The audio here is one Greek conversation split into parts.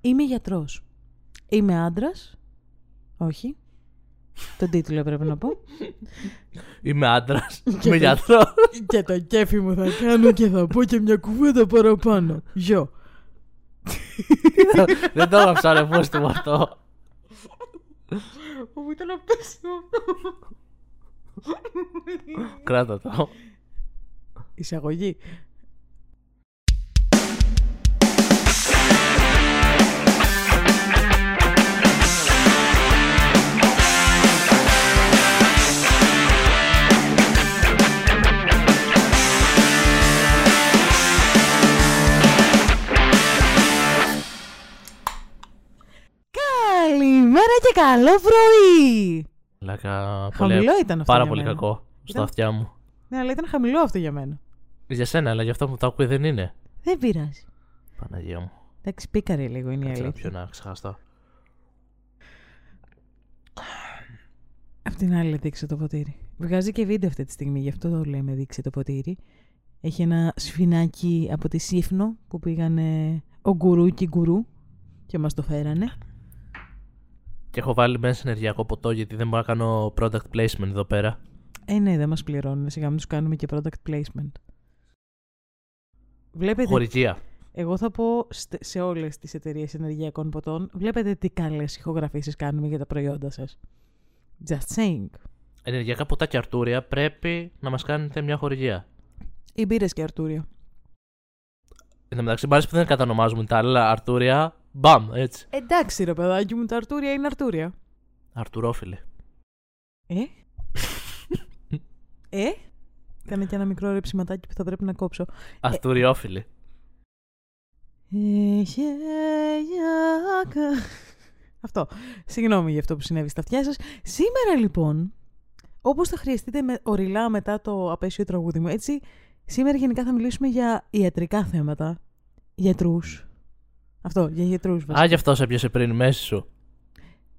Είμαι γιατρός. Είμαι άντρας. Όχι. Τον τίτλο έπρεπε να πω. Είμαι άντρας. Είμαι γιατρός. και το κέφι μου θα κάνω και θα πω και μια κουβέντα παραπάνω. Γιο. Δεν το έγραψα ρε πώς του αυτό. Μου ήταν απέσιμο Κράτα το. Εισαγωγή. Και καλό πρωί! Λάκα, Χαμηλό πολύ, ήταν αυτό πάρα για πολύ μένα. κακό στα Ήταν- αυτιά μου. Ναι, αλλά ήταν χαμηλό αυτό για μένα. Για σένα, αλλά για αυτό που το ακούει δεν είναι. Δεν πειράζει. Παναγία μου. Εντάξει, πίκαρε λίγο είναι η Κάτσε να αλήθεια. πιω να ξεχαστώ. Απ' την άλλη, δείξε το ποτήρι. Βγάζει και βίντεο αυτή τη στιγμή, γι' αυτό το λέμε δείξε το ποτήρι. Έχει ένα σφινάκι από τη Σύφνο που πήγανε ο γκουρού και η γκουρού και μας το φέρανε. Και έχω βάλει μέσα ενεργειακό ποτό γιατί δεν μπορώ να κάνω product placement εδώ πέρα. Ε, ναι, δεν μας πληρώνουν. Σιγά μην τους κάνουμε και product placement. Βλέπετε, Χορηγία. εγώ θα πω στε- σε όλες τις εταιρείες ενεργειακών ποτών, βλέπετε τι καλές ηχογραφήσεις κάνουμε για τα προϊόντα σας. Just saying. Ενεργειακά ποτά και αρτούρια πρέπει να μας κάνετε μια χορηγία. Οι μπύρες και αρτούρια. Εν τω μεταξύ, μου αρέσει που δεν κατανομάζουμε τα άλλα αρτούρια. Μπαμ, έτσι. Εντάξει ρε παιδάκι μου, τα αρτούρια είναι αρτούρια. Αρτουρόφιλε. Ε; ε; Κάνε και ένα μικρό ρεψιματάκι που θα πρέπει να κόψω. Αρτουριόφιλε. Είχε γιάκα. Αυτό. Συγγνώμη για αυτό που συνέβη στα αυτιά σας. Σήμερα λοιπόν, όπως θα χρειαστείτε με, οριλά μετά το απέσιο τραγούδι μου, έτσι, σήμερα γενικά θα μιλήσουμε για ιατρικά θέματα. Γιατρούς. Αυτό, για γιατρούς βασικά. Α, γι' αυτό σε πιάσε πριν, μέση σου.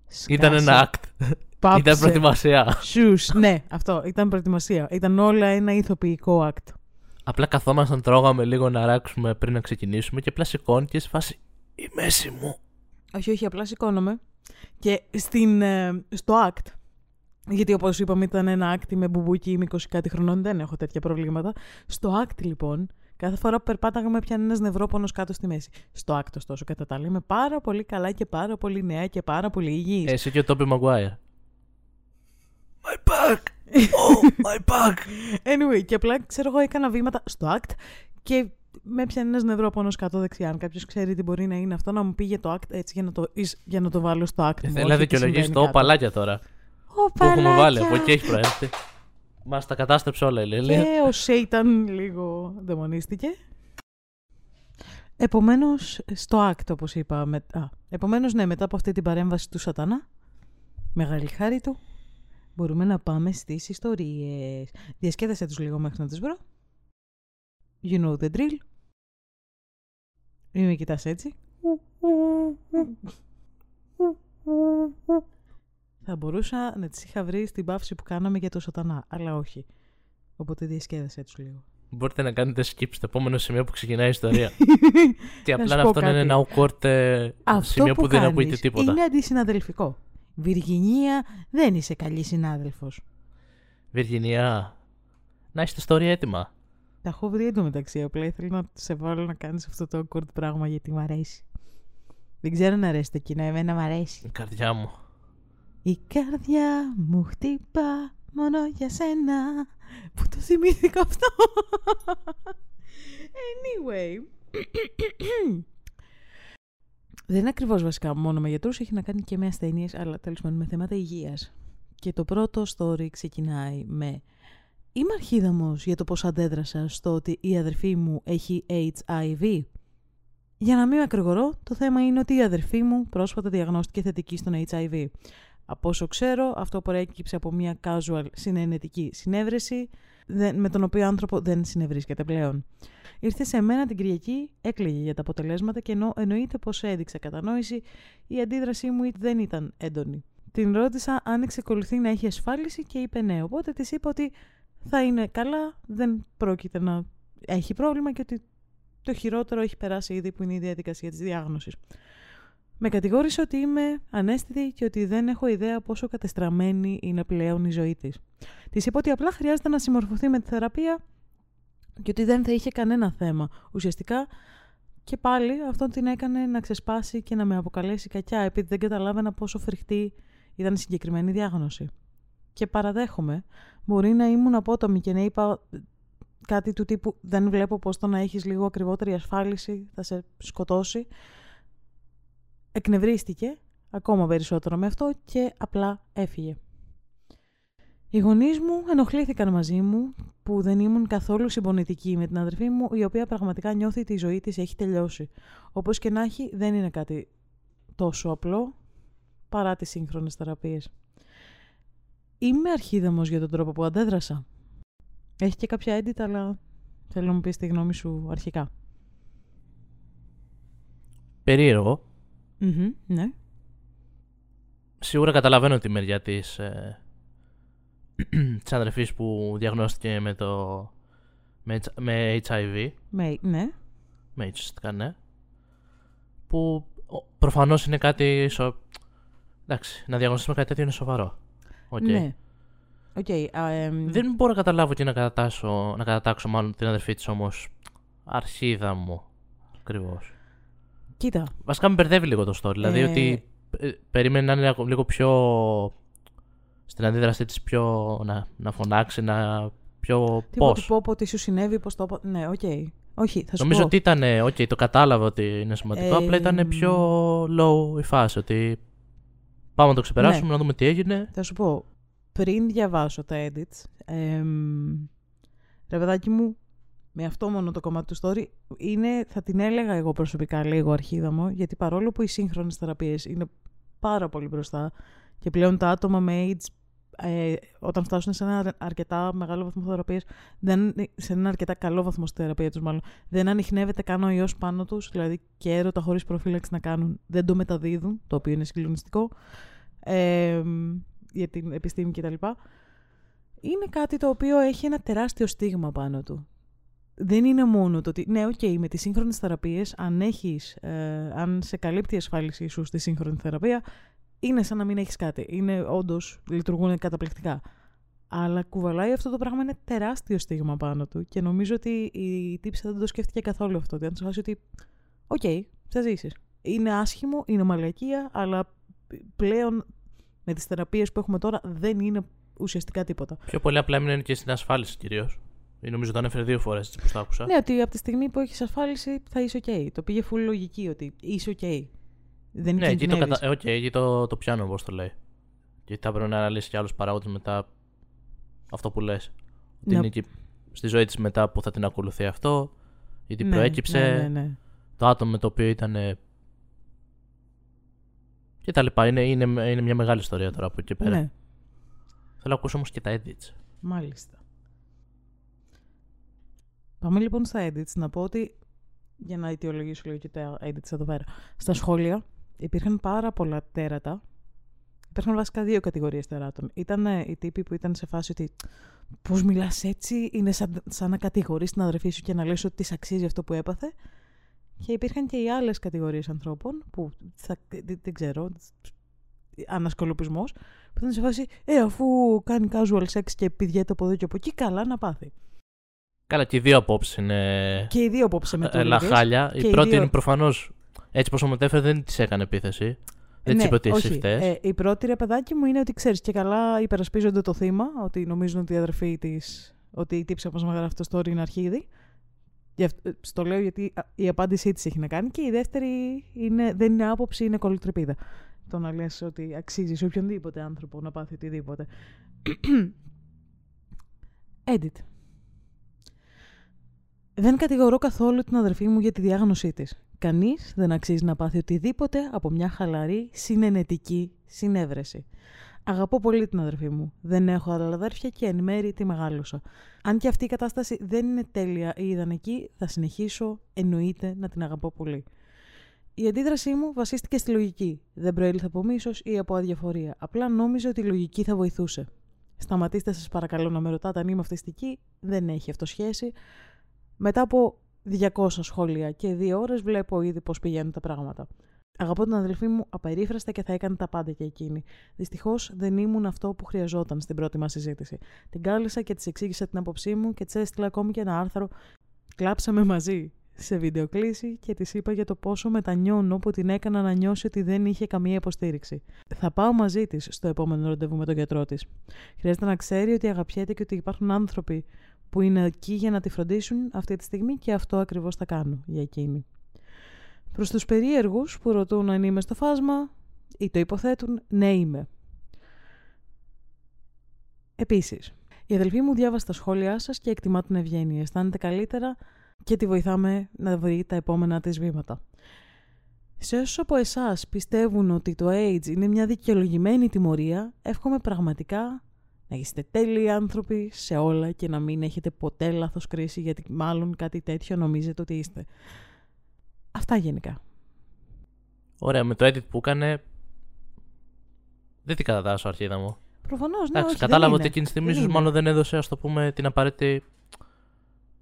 Σκάσε. Ήταν ένα act. Πάψε. Ήταν προετοιμασία. Σους, ναι, αυτό. Ήταν προετοιμασία. Ήταν όλα ένα ηθοποιικό act. Απλά καθόμασταν, τρώγαμε λίγο να ράξουμε πριν να ξεκινήσουμε και απλά σηκώνεις και σε φάση. Η μέση μου. Όχι, όχι, απλά σηκώνομαι. Και στην, ε, στο act, γιατί όπως είπαμε ήταν ένα act με μπουμπούκι είμαι 20 κάτι χρονών, δεν έχω τέτοια προβλήματα. Στο act λοιπόν, κάθε φορά που περπάταγα με πιάνει ένας νευρόπονος κάτω στη μέση. Στο act ωστόσο κατά τα άλλα είμαι πάρα πολύ καλά και πάρα πολύ νέα και πάρα πολύ υγιής. Εσύ και ο Τόπι Μαγκουάιρ. My back! Oh, my back! Anyway, και απλά ξέρω εγώ έκανα βήματα στο act και με πιάνει ένας νευρόπονος κάτω δεξιά. Αν κάποιος ξέρει τι μπορεί να είναι αυτό, να μου πει για το act έτσι για να το, εις- για να το βάλω στο act. μου, Θέλει να όχι τι δικαιολογήσει συμβαίνει το κάτω. παλάκια τώρα. Ω, Που έχουμε βάλει. παλάκια. Από εκεί έχει προέρχεται. Μας τα κατάστρεψε όλα η Λέλη. Και ο Σέιταν λίγο δαιμονίστηκε. Επομένως, στο act, όπως είπα. Με... Α, επομένως, ναι, μετά από αυτή την παρέμβαση του σατανά, μεγάλη χάρη του, μπορούμε να πάμε στις ιστορίες. Διασκέδασε τους λίγο μέχρι να τις βρω. You know the drill. Μην με κοιτάς έτσι. Θα μπορούσα να τις είχα βρει στην παύση που κάναμε για το σατανά, αλλά όχι. Οπότε διασκέδασε τους λίγο. Μπορείτε να κάνετε skip στο επόμενο σημείο που ξεκινάει η ιστορία. και Να απλά σου πω αυτό είναι κάτι. ένα awkward ε, Αυτό σημείο που, δεν κάνεις ακούγεται τίποτα. Είναι αντισυναδελφικό. Βιργινία, δεν είσαι καλή συνάδελφος. Βιργινία, να έχετε ιστορία έτοιμα. Τα έχω βρει εντωμεταξύ. Απλά ήθελα να σε βάλω να κάνεις αυτό το awkward πράγμα γιατί μου αρέσει. Δεν ξέρω να αρέσει το κοινό, εμένα μου αρέσει. Η καρδιά μου. Η καρδιά μου χτυπά μόνο για σένα. Πού το θυμήθηκα αυτό; anyway. Δεν είναι ακριβώς βασικά μόνο με γιατρούς, έχει να κάνει και με ασθένειες, αλλά τέλος πάντων με θέματα υγείας. Και το πρώτο story ξεκινάει με Είμαι αρχίδαμος για το πώς αντέδρασα στο ότι η αδερφή μου έχει HIV. Για να μην ακρηγορώ, το θέμα είναι ότι η αδερφή μου πρόσφατα διαγνώστηκε θετική στον HIV. Από όσο ξέρω, αυτό προέκυψε από μια casual συνενετική συνέβρεση, δεν- με τον οποίο άνθρωπο δεν συνευρίσκεται πλέον. Ήρθε σε μένα την Κυριακή, έκλαιγε για τα αποτελέσματα και ενώ εννοείται πως έδειξε κατανόηση, η αντίδρασή μου δεν ήταν έντονη. Την ρώτησα αν εξεκολουθεί να έχει ασφάλιση και είπε ναι. Οπότε της είπα ότι θα είναι καλά, δεν πρόκειται να έχει πρόβλημα και ότι το χειρότερο έχει περάσει ήδη που είναι η διαδικασία της διάγνωσης. Με κατηγόρησε ότι είμαι ανέστητη και ότι δεν έχω ιδέα πόσο κατεστραμμένη είναι πλέον η ζωή της. Της είπα ότι απλά χρειάζεται να συμμορφωθεί με τη θεραπεία και ότι δεν θα είχε κανένα θέμα. Ουσιαστικά και πάλι αυτό την έκανε να ξεσπάσει και να με αποκαλέσει κακιά επειδή δεν καταλάβαινα πόσο φρικτή ήταν η συγκεκριμένη διάγνωση. Και παραδέχομαι, μπορεί να ήμουν απότομη και να είπα κάτι του τύπου δεν βλέπω πώς το να έχεις λίγο ακριβότερη ασφάλιση θα σε σκοτώσει. Εκνευρίστηκε ακόμα περισσότερο με αυτό και απλά έφυγε. Οι γονείς μου ενοχλήθηκαν μαζί μου που δεν ήμουν καθόλου συμπονητική με την αδερφή μου, η οποία πραγματικά νιώθει ότι η ζωή της έχει τελειώσει. Όπως και να έχει, δεν είναι κάτι τόσο απλό παρά τις σύγχρονες θεραπείες. Είμαι αρχίδαμος για τον τρόπο που αντέδρασα. Έχει και κάποια έντυτα, αλλά θέλω να μου πεις τη γνώμη σου αρχικά. Περίεργο. Ναι. Σίγουρα καταλαβαίνω τη μεριά της, ε, της αδερφής που διαγνώστηκε με το με, με HIV. Με, ναι. Με ουσιαστικά, ναι. Που προφανώς είναι κάτι... Σο... Εντάξει, να διαγνωστούμε κάτι τέτοιο είναι σοβαρό. Okay. Ναι. Okay, Δεν μπορώ να καταλάβω και να κατατάσω, να κατατάξω μάλλον την αδερφή της όμως αρχίδα μου. Ακριβώς. Κοίτα. Βασικά με μπερδεύει λίγο το story. Δηλαδή Ε, ότι ε, περίμενε να είναι λίγο πιο. στην αντίδρασή της πιο. να, να φωνάξει, να. πιο Τι πώς. πω, πω, πω, τι σου συνέβη, πώς το... πω- Ναι, οκ. Όχι, θα σου Νομίζω πω. ότι ήταν. Οκ, το κατάλαβα ότι είναι σημαντικό. Ε, απλά ήταν πιο low η φάση. Ότι πάμε να το ξεπεράσουμε, Ναι. να δούμε τι έγινε. Θα σου πω, πριν διαβάσω τα edits, εμ, ρε παιδάκι μου, με αυτό μόνο το κομμάτι του story, είναι, θα την έλεγα εγώ προσωπικά λίγο Αρχίδαμο, γιατί παρόλο που οι σύγχρονες θεραπείες είναι πάρα πολύ μπροστά και πλέον τα άτομα με AIDS ε, όταν φτάσουν σε ένα αρκετά μεγάλο βαθμό θεραπείας, δεν, σε ένα αρκετά καλό βαθμό στη θεραπεία τους μάλλον, δεν ανιχνεύεται καν ο ιός πάνω τους, δηλαδή και έρωτα χωρίς προφύλαξη να κάνουν, δεν το μεταδίδουν, το οποίο είναι συγκλονιστικό. Ε, για την επιστήμη κτλ. Είναι κάτι το οποίο έχει ένα τεράστιο στίγμα πάνω του. Δεν είναι μόνο το ότι, ναι, οκ, με τις σύγχρονες θεραπείες, αν, έχεις, ε, αν σε καλύπτει η ασφάλισή σου στη σύγχρονη θεραπεία, είναι σαν να μην έχεις κάτι. Είναι όντως λειτουργούν καταπληκτικά. Αλλά κουβαλάει αυτό το πράγμα ένα τεράστιο στίγμα πάνω του και νομίζω ότι η τύπισσα δεν το σκέφτηκε καθόλου αυτό. ότι Ήταν σε φάση ότι, οκ, θα ζήσεις. Είναι άσχημο, είναι μαλακία, αλλά πλέον με τις θεραπείες που έχουμε τώρα δεν είναι ουσιαστικά τίποτα. Πιο πολύ απλά έμεινε και στην ασφάλιση κυρίως. Νομίζω το ανέφερε δύο φορές έτσι που το άκουσα. Ναι, ότι από τη στιγμή που έχεις ασφάλιση θα είσαι ok. Το πήγε full λογική ότι είσαι ok. Δεν Ναι, εκεί το, κινδυνεύεις. κατα... ε, οκ, εκεί το, το πιάνω όπως το λέει. Και θα πρέπει να αναλύσεις και άλλους παράγοντες μετά αυτό που λες. Ότι Ναι. είναι εκεί στη ζωή της μετά που θα την ακολουθεί αυτό. Γιατί Ναι, προέκυψε Ναι, ναι, ναι. το άτομο με το οποίο ήταν. Και τα λοιπά. Είναι, είναι, είναι μια μεγάλη ιστορία τώρα από εκεί και πέρα. ναι. Θέλω να ακούσω όμως και τα edits. Μάλιστα. Πάμε λοιπόν στα edits. Να πω ότι, για να αιτιολογήσω λίγο και τα edits εδώ πέρα. Στα σχόλια υπήρχαν πάρα πολλά τέρατα. Υπήρχαν βασικά δύο κατηγορίες τεράτων. Ήταν ε, οι τύποι που ήταν σε φάση ότι πώς μιλάς έτσι, είναι σαν, σαν να κατηγορείς την αδερφή σου και να λες ότι της αξίζει αυτό που έπαθε. Και υπήρχαν και οι άλλες κατηγορίες ανθρώπων που θα, δεν, δεν ξέρω, ανασκολοπισμός, που ήταν σε φάση, ε, αφού κάνει casual sex και πηδιέται από εδώ και από εκεί, καλά να πάθει. Καλά, και οι δύο απόψεις είναι. Και οι δύο απόψε με ε, λαχάλια. και Η οι πρώτη δύο- είναι προφανώς. Έτσι πώ μου μετέφερε δεν της έκανε επίθεση. Δεν της είπε ότι εσύ όχι. φταίς. Ε, η πρώτη ρε παιδάκι μου είναι ότι ξέρεις και καλά υπερασπίζονται το θύμα, ότι νομίζουν ότι η αδερφή της, ότι η τύψη που μα γράφει το story είναι αρχίδι. Γι' αυτό, ε, στο λέω γιατί α, η απάντησή της έχει να κάνει. Και η δεύτερη είναι, δεν είναι άποψη, είναι κολοτρεπίδα. Το να λες ότι αξίζει σε οποιονδήποτε άνθρωπο να πάθει οτιδήποτε. Edit. Δεν κατηγορώ καθόλου την αδερφή μου για τη διάγνωσή της. Κανείς δεν αξίζει να πάθει οτιδήποτε από μια χαλαρή, συνενετική συνέβρεση. Αγαπώ πολύ την αδερφή μου. Δεν έχω άλλα αδέρφια και εν μέρη τη μεγάλωσα. Αν και αυτή η κατάσταση δεν είναι τέλεια ή ιδανική, θα συνεχίσω εννοείται να την αγαπώ πολύ. Η αντίδρασή μου βασίστηκε στη λογική. Δεν προήλθε από μίσος ή από αδιαφορία. Απλά νόμιζα ότι η λογική θα βοηθούσε. Σταματήστε σας παρακαλώ να με ρωτάτε αν είμαι αυτιστική. Δεν έχει αυτό σχέση. Μετά από 200 σχόλια και 2 ώρες βλέπω ήδη πώς πηγαίνουν τα πράγματα. Αγαπώ την αδελφή μου απερίφραστα και θα έκανε τα πάντα για εκείνη. Δυστυχώς δεν ήμουν αυτό που χρειαζόταν στην πρώτη μας συζήτηση. Την κάλεσα και της εξήγησα την άποψή μου και της έστειλα ακόμη και ένα άρθρο. Κλάψαμε μαζί σε βιντεοκλήση και της είπα για το πόσο μετανιώνω που την έκανα να νιώσει ότι δεν είχε καμία υποστήριξη. Θα πάω μαζί της στο επόμενο ραντεβού με τον γιατρό της. Χρειάζεται να ξέρει ότι αγαπιέται και ότι υπάρχουν άνθρωποι που είναι εκεί για να τη φροντίσουν αυτή τη στιγμή και αυτό ακριβώς θα κάνω για εκείνη. Προς τους περίεργους που ρωτούν αν είμαι στο φάσμα ή το υποθέτουν, ναι είμαι. Επίσης, η αδελφή μου διάβασε τα σχόλιά σας και εκτιμά την ευγένεια. Αισθάνεται καλύτερα και τη βοηθάμε να βρει τα επόμενα της βήματα. Σε όσους από εσάς πιστεύουν ότι το AIDS είναι μια δικαιολογημένη τιμωρία, εύχομαι πραγματικά να είστε τέλειοι άνθρωποι σε όλα και να μην έχετε ποτέ λάθος κρίση γιατί μάλλον κάτι τέτοιο νομίζετε ότι είστε. Αυτά γενικά. Ωραία, με το edit που έκανε. Δεν την κατατάσσω αρχίδα μου. Προφανώς, ναι. Εντάξει, όχι, κατάλαβα δεν ότι είναι. εκείνη τη στιγμή Δεν ίσως είναι. μάλλον δεν έδωσε, ας το πούμε, την απαραίτητη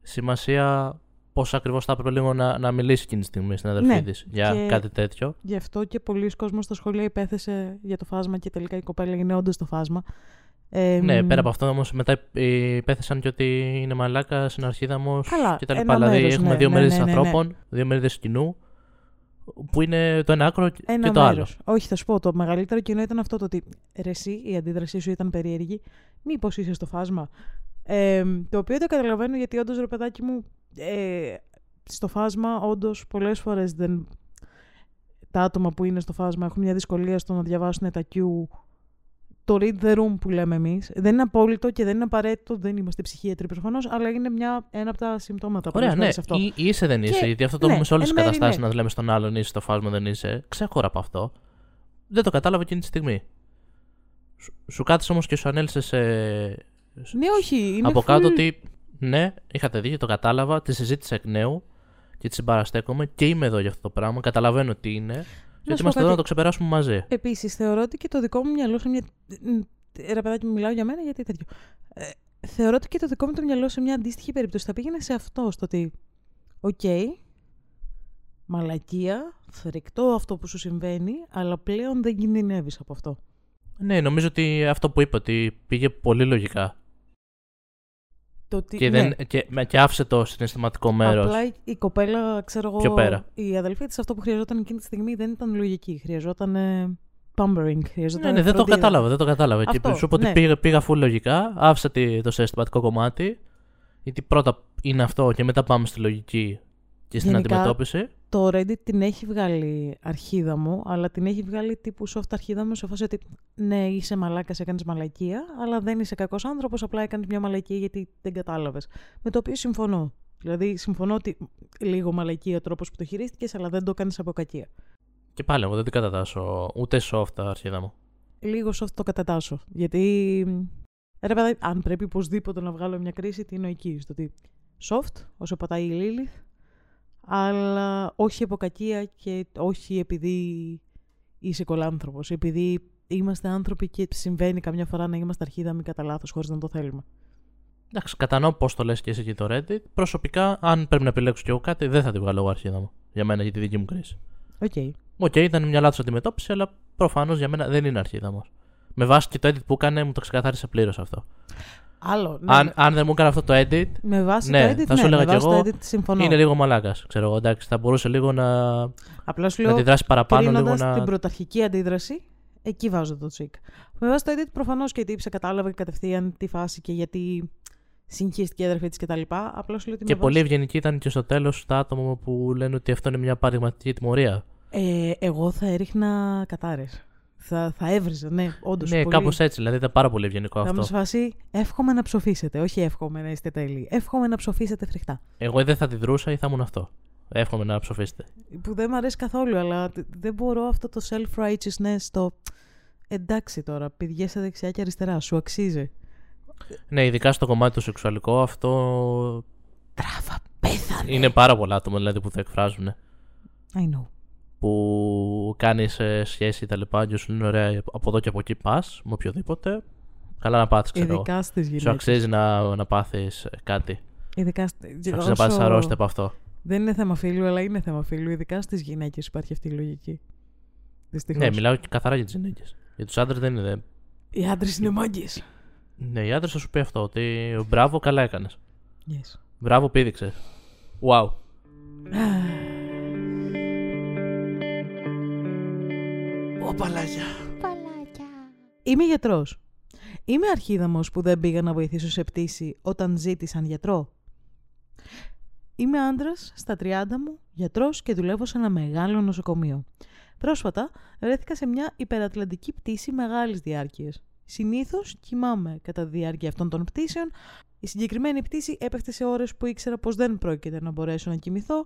σημασία πώς ακριβώς θα έπρεπε λίγο να, να μιλήσει εκείνη τη στιγμή στην αδελφή Ναι, της για και- κάτι τέτοιο. Γι' αυτό και πολλοί κόσμοι στα σχολεία υπέθεσε για το φάσμα και τελικά η κοπέλα είναι όντως το φάσμα. Ε, Ναι, μ, πέρα από αυτό όμως μετά ε, υπέθεσαν και ότι είναι μαλάκα, συναρχίδαμος Καλά, κτλ. ένα Δηλαδή μέρος, έχουμε ναι, δύο ναι, μερίδες ναι, ναι, ναι. ανθρώπων, δύο μερίδες κοινού, που είναι το ένα άκρο και Ένα το άλλο. μέρος. Όχι, θα σου πω. Το μεγαλύτερο κοινό ήταν αυτό το ότι ρε, εσύ, η αντίδρασή σου ήταν περίεργη. Μήπως είσαι στο φάσμα. Ε, το οποίο το καταλαβαίνω γιατί όντως ρε παιδάκι μου, ε, στο φάσμα όντως πολλές φορές δεν. Τα άτομα που είναι στο φάσμα έχουν μια δυσκολία στο να διαβάσουν τα Q. Το read the room που λέμε εμείς. Δεν είναι απόλυτο και δεν είναι απαραίτητο, δεν είμαστε ψυχίατροι προφανώς, αλλά είναι μια, ένα από τα συμπτώματα Ωραία, πολλές ναι. φορές αυτό. Ή, είσαι δεν είσαι. Και- γιατί αυτό το ναι, έχουμε σε όλες τις εν μέρει, καταστάσεις ναι. να λέμε στον άλλον είσαι στο φάσμα δεν είσαι. Ξέχωρα από αυτό. Δεν το κατάλαβα εκείνη τη στιγμή. Σου, σου κάθισε όμως και σου ανέλησε σε. Ναι, όχι. Είναι από full- κάτω ότι ναι, είχατε δίκιο, το κατάλαβα, τη συζήτησα εκ νέου και τη συμπαραστέκομαι και είμαι εδώ για αυτό το πράγμα. Καταλαβαίνω τι είναι. Και ότι σου πω είμαστε εδώ κάτι. να το ξεπεράσουμε μαζί. Επίσης, θεωρώ ότι και το δικό μου μυαλό σε μια. Μ, Ρε παιδάκι μου, μιλάω για μένα γιατί τέτοιο. Ε, θεωρώ ότι και το δικό μου το μυαλό σε μια αντίστοιχη περίπτωση θα πήγαινε σε αυτό. Στο ότι. Οκ. μαλακία. Φρικτό αυτό που σου συμβαίνει. Αλλά πλέον δεν κινδυνεύεις από αυτό. Ναι, νομίζω ότι αυτό που είπα, ότι πήγε πολύ λογικά. Το ότι, Και, ναι, δεν, και, με- και άφησε το συναισθηματικό μέρος. Απλά η- η κοπέλα, ξέρω εγώ. Πιο πέρα. Η αδελφή της αυτό που χρειαζόταν εκείνη τη στιγμή δεν ήταν λογική. Χρειαζόταν. Ε, pampering. Χρειαζόταν Ναι, ναι, δεν το φροντίδα. κατάλαβα, δεν το κατάλαβα. Και Αυτό, σου είπα ότι ναι. πήγα, πήγα full λογικά, άφησα τη- το συναισθηματικό κομμάτι. Γιατί πρώτα είναι αυτό και μετά πάμε στη λογική και στην Γενικά, αντιμετώπιση; Το Reddit την έχει βγάλει αρχίδα μου, αλλά την έχει βγάλει τύπου soft αρχίδα μου σε φάση ότι ναι, είσαι μαλάκας, έκανες μαλακία, αλλά δεν είσαι κακός άνθρωπος, απλά έκανες μια μαλακία γιατί δεν κατάλαβες. Με το οποίο συμφωνώ. Δηλαδή, συμφωνώ ότι λίγο μαλακία ο τρόπος που το χειρίστηκες, αλλά δεν το έκανες από κακία. Και πάλι εγώ δεν την κατατάσσω ούτε soft τα αρχίδα μου. Λίγο soft το κατατάσσω. Γιατί. Ρε παιδάκι, αν πρέπει οπωσδήποτε να βγάλω μια κρίση, τι είναι εκεί. Στο ότι soft, όσο πατάει η Lilith, αλλά όχι από κακία και όχι επειδή είσαι κωλάνθρωπος. Επειδή είμαστε άνθρωποι και συμβαίνει καμιά φορά να είμαστε Αρχίδαμοι κατά λάθος χωρίς να το θέλουμε. Εντάξει, κατανοώ πώς το λες και εσύ και το Reddit. Προσωπικά, αν πρέπει να επιλέξω κι εγώ κάτι, δεν θα τη βγάλω εγώ Αρχίδαμο. Για μένα, για τη δική μου κρίση. Ok. Ok, ήταν μια λάθος αντιμετώπιση, αλλά προφανώς για μένα δεν είναι Αρχίδαμος. Με βάση και το edit που έκανε, μου το ξεκαθάρισε πλήρως αυτό. Άλλο. Ναι, αν, αν δεν μου έκανε αυτό το edit, με βάση ναι, το edit, θα σου ναι, έλεγα με κι βάση εγώ, το edit συμφωνώ. είναι λίγο μαλάκας. Ξέρω εγώ, εντάξει, θα μπορούσε λίγο να, Απλά σου να λέω, τη δράσει παραπάνω, λίγο κρίνοντας να. την πρωταρχική αντίδραση, εκεί βάζω το τσικ. Με βάση το edit προφανώς και η τύψη κατάλαβε κατευθείαν τη φάση και γιατί συγχύστηκε η αδερφή της κτλ. Απλά σου λέω ότι Και με πολύ βάση- ευγενική ήταν και στο τέλος τα άτομα που λένε ότι αυτό είναι μια παραδειγματική τιμωρία. Ε, εγώ θα έριχνα κατάρες. Θα, θα έβριζα, ναι, όντως. ναι, κάπως έτσι, δηλαδή ήταν πάρα πολύ ευγενικό Θα αυτό. μου σφασί, εύχομαι να ψοφήσετε. Όχι εύχομαι να είστε τέλειοι. Εύχομαι να ψοφήσετε φρικτά. Εγώ δεν θα τη δρούσα ή θα ήμουν αυτό. Εύχομαι να ψοφήσετε. Που δεν μου αρέσει καθόλου, αλλά τε- δεν μπορώ αυτό το self-righteousness, το εντάξει τώρα, πηδιέσαι δεξιά και αριστερά, σου αξίζει. Ναι, ειδικά στο κομμάτι το σεξουαλικό, αυτό Τράβα, πέθανε. είναι πάρα πολλά άτομα δηλαδή, που το εκφράζουν. I know. Που κάνεις σχέση τα λοιπά και σου λένε ωραία, από εδώ και από εκεί πας, με οποιοδήποτε. Καλά να πάθεις, ξέρω. εγώ. Ειδικά στις γυναίκες. Σου αξίζει να, να πάθεις κάτι. Ειδικά σ- Σου αξίζει να πάθεις αρρώστια από αυτό. Δεν είναι θέμα φίλου, αλλά είναι θέμα φίλου. Ειδικά στις γυναίκες υπάρχει αυτή η λογική. Δυστυχώς. Ναι, μιλάω και καθαρά για τις γυναίκες. Για τους άντρες δεν είναι. Οι άντρες είναι μάγκες. Ναι, οι άντρες θα σου πει αυτό. Ότι μπράβο, καλά έκανες. Yes. Μπράβο, πήδηξες. Wow. Ω παλάκια. Είμαι γιατρός. Είμαι αρχίδαμος που δεν πήγα να βοηθήσω σε πτήση όταν ζήτησαν γιατρό. Είμαι άντρας στα 30 μου, γιατρός και δουλεύω σε ένα μεγάλο νοσοκομείο. Πρόσφατα βρέθηκα σε μια υπερατλαντική πτήση μεγάλης διάρκειας. Συνήθως κοιμάμαι κατά τη διάρκεια αυτών των πτήσεων. Η συγκεκριμένη πτήση έπεφτε σε ώρες που ήξερα πως δεν πρόκειται να μπορέσω να κοιμηθώ.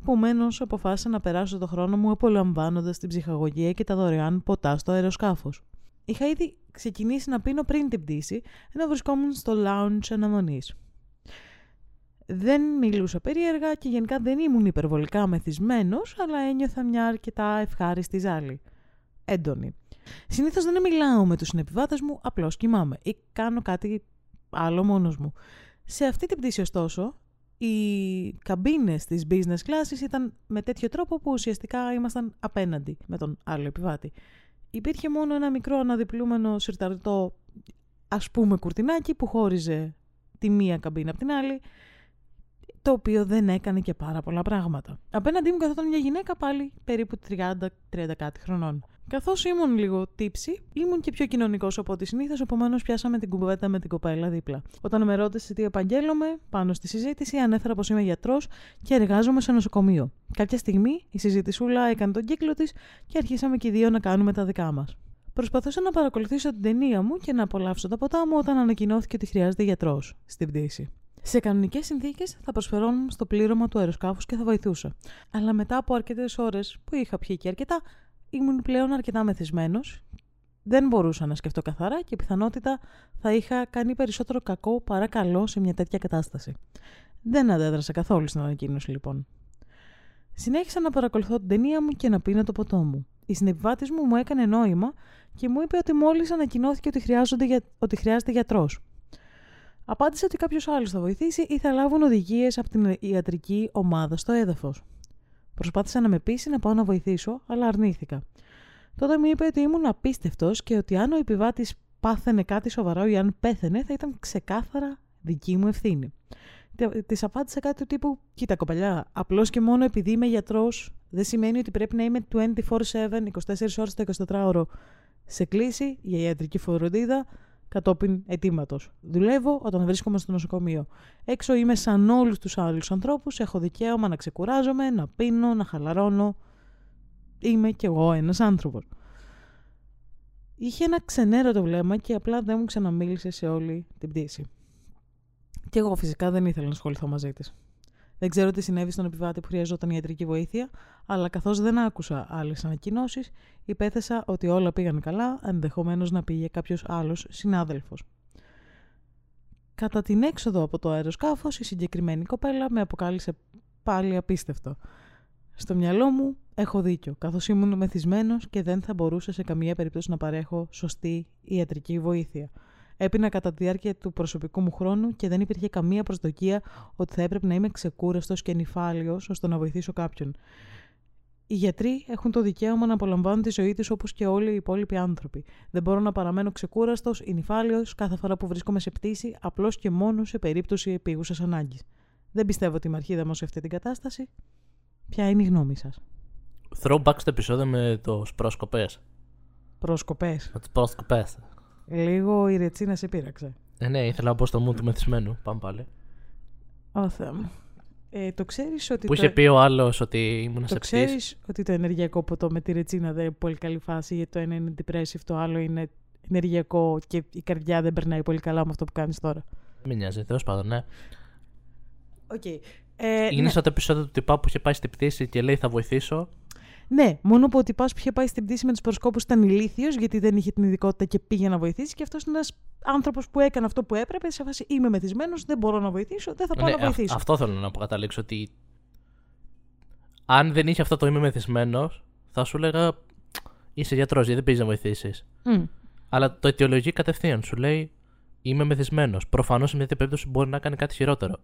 Επομένως, αποφάσισα να περάσω το χρόνο μου απολαμβάνοντας την ψυχαγωγία και τα δωρεάν ποτά στο αεροσκάφος. Είχα ήδη ξεκινήσει να πίνω πριν την πτήση, ενώ βρισκόμουν στο lounge αναμονής. Δεν μιλούσα περίεργα και γενικά δεν ήμουν υπερβολικά μεθυσμένος, αλλά ένιωθα μια αρκετά ευχάριστη ζάλη. Έντονη. Συνήθως δεν μιλάω με τους συνεπιβάτες μου, απλώς κοιμάμαι ή κάνω κάτι άλλο μόνος μου. Σε αυτή την πτήση ωστόσο, οι καμπίνες της business classes ήταν με τέτοιο τρόπο που ουσιαστικά ήμασταν απέναντι με τον άλλο επιβάτη. Υπήρχε μόνο ένα μικρό αναδιπλούμενο συρταρτό ας πούμε κουρτινάκι που χώριζε τη μία καμπίνα από την άλλη το οποίο δεν έκανε και πάρα πολλά πράγματα. Απέναντί μου καθόταν μια γυναίκα πάλι περίπου 30-30 κάτι χρονών. Καθώς ήμουν λίγο τύψη, ήμουν και πιο κοινωνικός από ό,τι συνήθως, επομένως πιάσαμε την κουβέντα με την κοπέλα δίπλα. Όταν με ρώτησε τι επαγγέλλομαι, πάνω στη συζήτηση ανέφερα πως είμαι γιατρός και εργάζομαι σε νοσοκομείο. Κάποια στιγμή η συζητησούλα έκανε τον κύκλο της και αρχίσαμε και οι δύο να κάνουμε τα δικά μας. Προσπαθούσα να παρακολουθήσω την ταινία μου και να απολαύσω τα ποτά μου όταν ανακοινώθηκε ότι χρειάζεται γιατρός στην πτήση. Σε κανονικές συνθήκες θα προσφερόμουν στο πλήρωμα του αεροσκάφους και θα βοηθούσα. Αλλά μετά από αρκετές ώρες που είχα πιει και αρκετά, ήμουν πλέον αρκετά μεθυσμένος. Δεν μπορούσα να σκεφτώ καθαρά και πιθανότητα θα είχα κάνει περισσότερο κακό παρά καλό σε μια τέτοια κατάσταση. Δεν αντέδρασα καθόλου στην ανακοίνωση λοιπόν. Συνέχισα να παρακολουθώ την ταινία μου και να πίνω το ποτό μου. Η συνεπιβάτης μου μου έκανε νόημα και μου είπε ότι μόλις ανακοινώθηκε ότι, ότι χρειάζεται γιατρός. Απάντησε ότι κάποιος άλλος θα βοηθήσει ή θα λάβουν οδηγίες από την ιατρική ομάδα στο έδαφος. Προσπάθησα να με πείσει να πάω να βοηθήσω, αλλά αρνήθηκα. Τότε μου είπε ότι ήμουν απίστευτος και ότι αν ο επιβάτης πάθαινε κάτι σοβαρό ή αν πέθαινε, θα ήταν ξεκάθαρα δική μου ευθύνη. Της απάντησα κάτι του τύπου: Κοίτα, κοπελιά, απλώς και μόνο επειδή είμαι γιατρός, δεν σημαίνει ότι πρέπει να είμαι 24-7, 24 ώρες το 24ωρο σε κλίση για ιατρική φροντίδα, κατόπιν αιτήματο. Δουλεύω όταν βρίσκομαι στο νοσοκομείο. Έξω είμαι σαν όλους τους άλλους ανθρώπους, έχω δικαίωμα να ξεκουράζομαι, να πίνω, να χαλαρώνω. Είμαι κι εγώ ένας άνθρωπος. Είχε ένα ξενέρωτο βλέμμα και απλά δεν μου ξαναμίλησε σε όλη την πτήση. Και εγώ φυσικά δεν ήθελα να ασχοληθώ μαζί της. Δεν ξέρω τι συνέβη στον επιβάτη που χρειαζόταν ιατρική βοήθεια, αλλά καθώς δεν άκουσα άλλες ανακοινώσεις, υπέθεσα ότι όλα πήγαν καλά, ενδεχομένως να πήγε κάποιος άλλος συνάδελφος. Κατά την έξοδο από το αεροσκάφος, η συγκεκριμένη κοπέλα με αποκάλυψε πάλι απίστευτο. Στο μυαλό μου έχω δίκιο, καθώς ήμουν μεθυσμένος και δεν θα μπορούσα σε καμία περίπτωση να παρέχω σωστή ιατρική βοήθεια. Έπεινα κατά τη διάρκεια του προσωπικού μου χρόνου και δεν υπήρχε καμία προσδοκία ότι θα έπρεπε να είμαι ξεκούραστος και νυφάλιος ώστε να βοηθήσω κάποιον. Οι γιατροί έχουν το δικαίωμα να απολαμβάνουν τη ζωή τους όπως και όλοι οι υπόλοιποι άνθρωποι. Δεν μπορώ να παραμένω ξεκούραστος ή νυφάλιος κάθε φορά που βρίσκομαι σε πτήση, απλώς και μόνο σε περίπτωση επίγουσας ανάγκης. Δεν πιστεύω ότι είμαι αρχίδαμος σε αυτή την κατάσταση. Ποια είναι η γνώμη σας; Throwback στο επεισόδιο με το προσκοπέ. Προσκοπές. Με του προσκοπές. Λίγο η ρετσίνα σε πείραξε. Ε, ναι, ήθελα να πω στο μου του μεθυσμένου. Πάμε πάλι. Ω Θεέ μου. Ε, το ξέρεις ότι Που το... είχε πει ο άλλος ότι ήμουν Το σε ξέρεις ότι το ενεργειακό ποτό με τη ρετσίνα δεν είναι πολύ καλή φάση γιατί το ένα είναι depressive, το άλλο είναι ενεργειακό και η καρδιά δεν περνάει πολύ καλά με αυτό που κάνεις τώρα. Μην νοιάζει, τέλο πάντων, ναι. Οκ. Ε, Είναι ναι. σαν το επεισόδιο του τυπά που είχε πάει στην πτήση και λέει θα βοηθήσω. Ναι, μόνο που ο τυπάς που είχε πάει στην πτήση με τους προσκόπους ήταν ηλίθιος γιατί δεν είχε την ειδικότητα και πήγε να βοηθήσει και αυτός είναι ένας άνθρωπος που έκανε αυτό που έπρεπε σε φάση είμαι μεθυσμένος, δεν μπορώ να βοηθήσω, δεν θα πάω Ναι, να αυ- βοηθήσω. αυτό θέλω να αποκαταλήξω ότι αν δεν είχε αυτό το είμαι μεθυσμένος, θα σου έλεγα είσαι γιατρός, γιατί δεν πήγες να βοηθήσεις. Μμ. Αλλά το αιτιολογεί κατευθείαν. Σου λέει είμαι μεθυσμένος. Προφανώς σε μια τέτοια περίπτωση μπορεί να κάνει κάτι χειρότερο.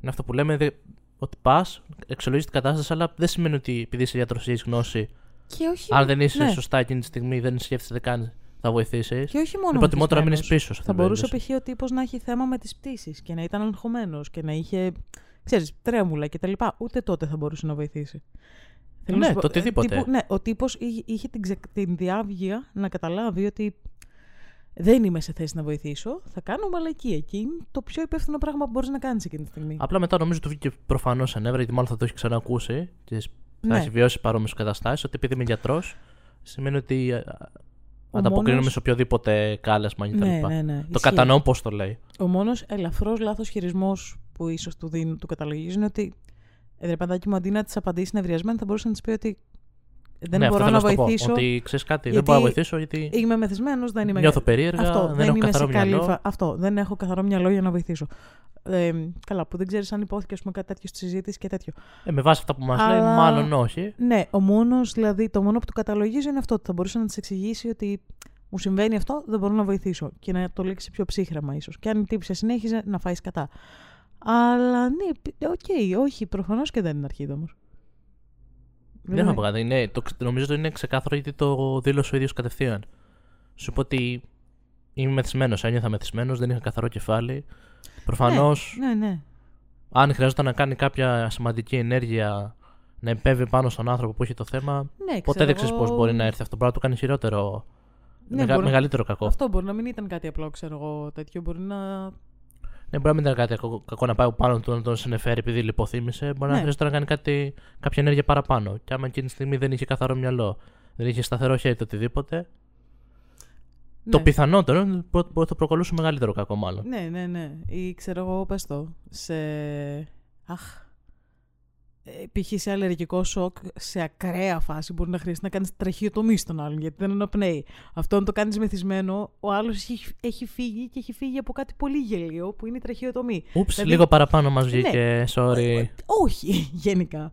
Είναι αυτό που λέμε δε, ότι πας, εξολογείς την κατάσταση, αλλά δεν σημαίνει ότι επειδή είσαι γιατρό ή έχεις γνώση Και όχι, Αν δεν είσαι ναι. σωστά εκείνη τη στιγμή, δεν σκέφτεσαι καν θα βοηθήσεις. και όχι μόνο Είναι προτιμότερο να μείνεις μεθυσμένος. πίσω. σε αυτή Θα την μπορούσε περίπτωση. π.χ. ο τύπος να έχει θέμα με τις πτήσεις και να ήταν αγχωμένος και να είχε. ξέρεις, τρέμουλα κτλ. Ούτε τότε θα μπορούσε να βοηθήσει. Θέλω να Ναι, σου πω, το ε, οτιδήποτε. τύπου- ναι, ο τύπος είχε την, ξε- την διάβγεια να καταλάβει ότι δεν είμαι σε θέση να βοηθήσω. Θα κάνω μαλακή εκεί. Είναι το πιο υπεύθυνο πράγμα που μπορείς να κάνεις εκείνη τη στιγμή. Απλά μετά νομίζω του βγήκε προφανώς σε νεύρα, γιατί μάλλον θα το έχει ξανακούσει και θα Ναι. έχει βιώσει παρόμοιες καταστάσεις. Ότι επειδή είμαι γιατρός, σημαίνει ότι ε, Ο ανταποκρίνομαι μόνος- σε οποιοδήποτε κάλεσμα κτλ. ναι, ναι, ναι. Το ισχύει. κατανοώ πώς το λέει. Ο μόνος ελαφρώ λάθος χειρισμός που ίσως του, δίνει, του καταλογίζει είναι ότι. Ε, ρε παιδάκι μου, αντί να τη απαντήσει νευριασμένη, θα μπορούσε να της πει ότι δεν ναι, αυτό μπορώ θέλω να σου το πω, βοηθήσω. Ότι ξέρεις κάτι, δεν γιατί μπορώ να βοηθήσω γιατί Είμαι μεθυσμένος, δεν είμαι. νιώθω περίεργα, Αυτό, δεν, δεν, έχω είμαι καθαρό σε καλή μυαλό. φα- Αυτό, δεν έχω καθαρό μυαλό για να βοηθήσω. Ε, καλά, που δεν ξέρεις αν υπόθηκε ας πούμε, κάτι τέτοιο στη συζήτηση και τέτοιο. Ε, με βάση αυτά που μας λέει, Αλλά- μάλλον όχι. Ναι, ο μόνος, δηλαδή, το μόνο που του καταλογίζει είναι αυτό. Ότι θα μπορούσε να της εξηγήσει ότι μου συμβαίνει αυτό, δεν μπορώ να βοηθήσω. Και να το λήξει πιο ψύχραιμα, ίσως. Και αν η τύπισσα συνέχιζε, να φάει σκατά. Αλλά ναι, π- οκ, όχι, προφανώς και δεν είναι Αρχίδαμος. Δεν έχω κάτι. Ναι, το, ξε- νομίζω ότι είναι ξεκάθαρο γιατί το δήλωσε ο ίδιος κατευθείαν. Σου πω ότι είμαι μεθυσμένος. Ένιωθα μεθυσμένος, δεν είχα καθαρό κεφάλι. Προφανώς, Ναι, ναι. αν χρειαζόταν να κάνει κάποια σημαντική ενέργεια να επέβει πάνω στον άνθρωπο που έχει το θέμα, ναι ποτέ δεν ξέρω ξέρεις πώς εγώ- μπορεί να έρθει αυτό. Μπορεί να του κάνει χειρότερο. Ναι, μεγα- μπορεί να- Μεγαλύτερο κακό. Αυτό μπορεί να μην ήταν κάτι απλό, ξέρω εγώ, τέτοιο. Μπορεί να. Ναι, μπορεί να μην ήταν κάτι κακό, κακό να πάει πάνω του να τον συνεφέρει επειδή λιποθύμησε. Μπορεί να Ναι. χρειαζόταν να κάνει κάτι, κάποια ενέργεια παραπάνω. Και άμα εκείνη τη στιγμή δεν είχε καθαρό μυαλό, δεν είχε σταθερό χέρι το οτιδήποτε, το ναι. πιθανότερο είναι ότι προ- θα προκαλούσε μεγαλύτερο κακό, μάλλον. Ναι, ναι, ναι. Ή ξέρω εγώ, πες το, σε... Αχ. Ε, Π.χ. σε αλλεργικό σοκ, σε ακραία φάση μπορεί να χρειαστεί να κάνεις τραχιοτομή στον άλλον γιατί δεν αναπνέει. Αυτό αν το κάνεις μεθυσμένο, ο άλλος έχει, έχει φύγει και έχει φύγει από κάτι πολύ γελίο που είναι η τραχιοτομή. Ούψ, Δηλαδή- λίγο παραπάνω μα Ναι. βγήκε. Sorry. Όχι, γενικά.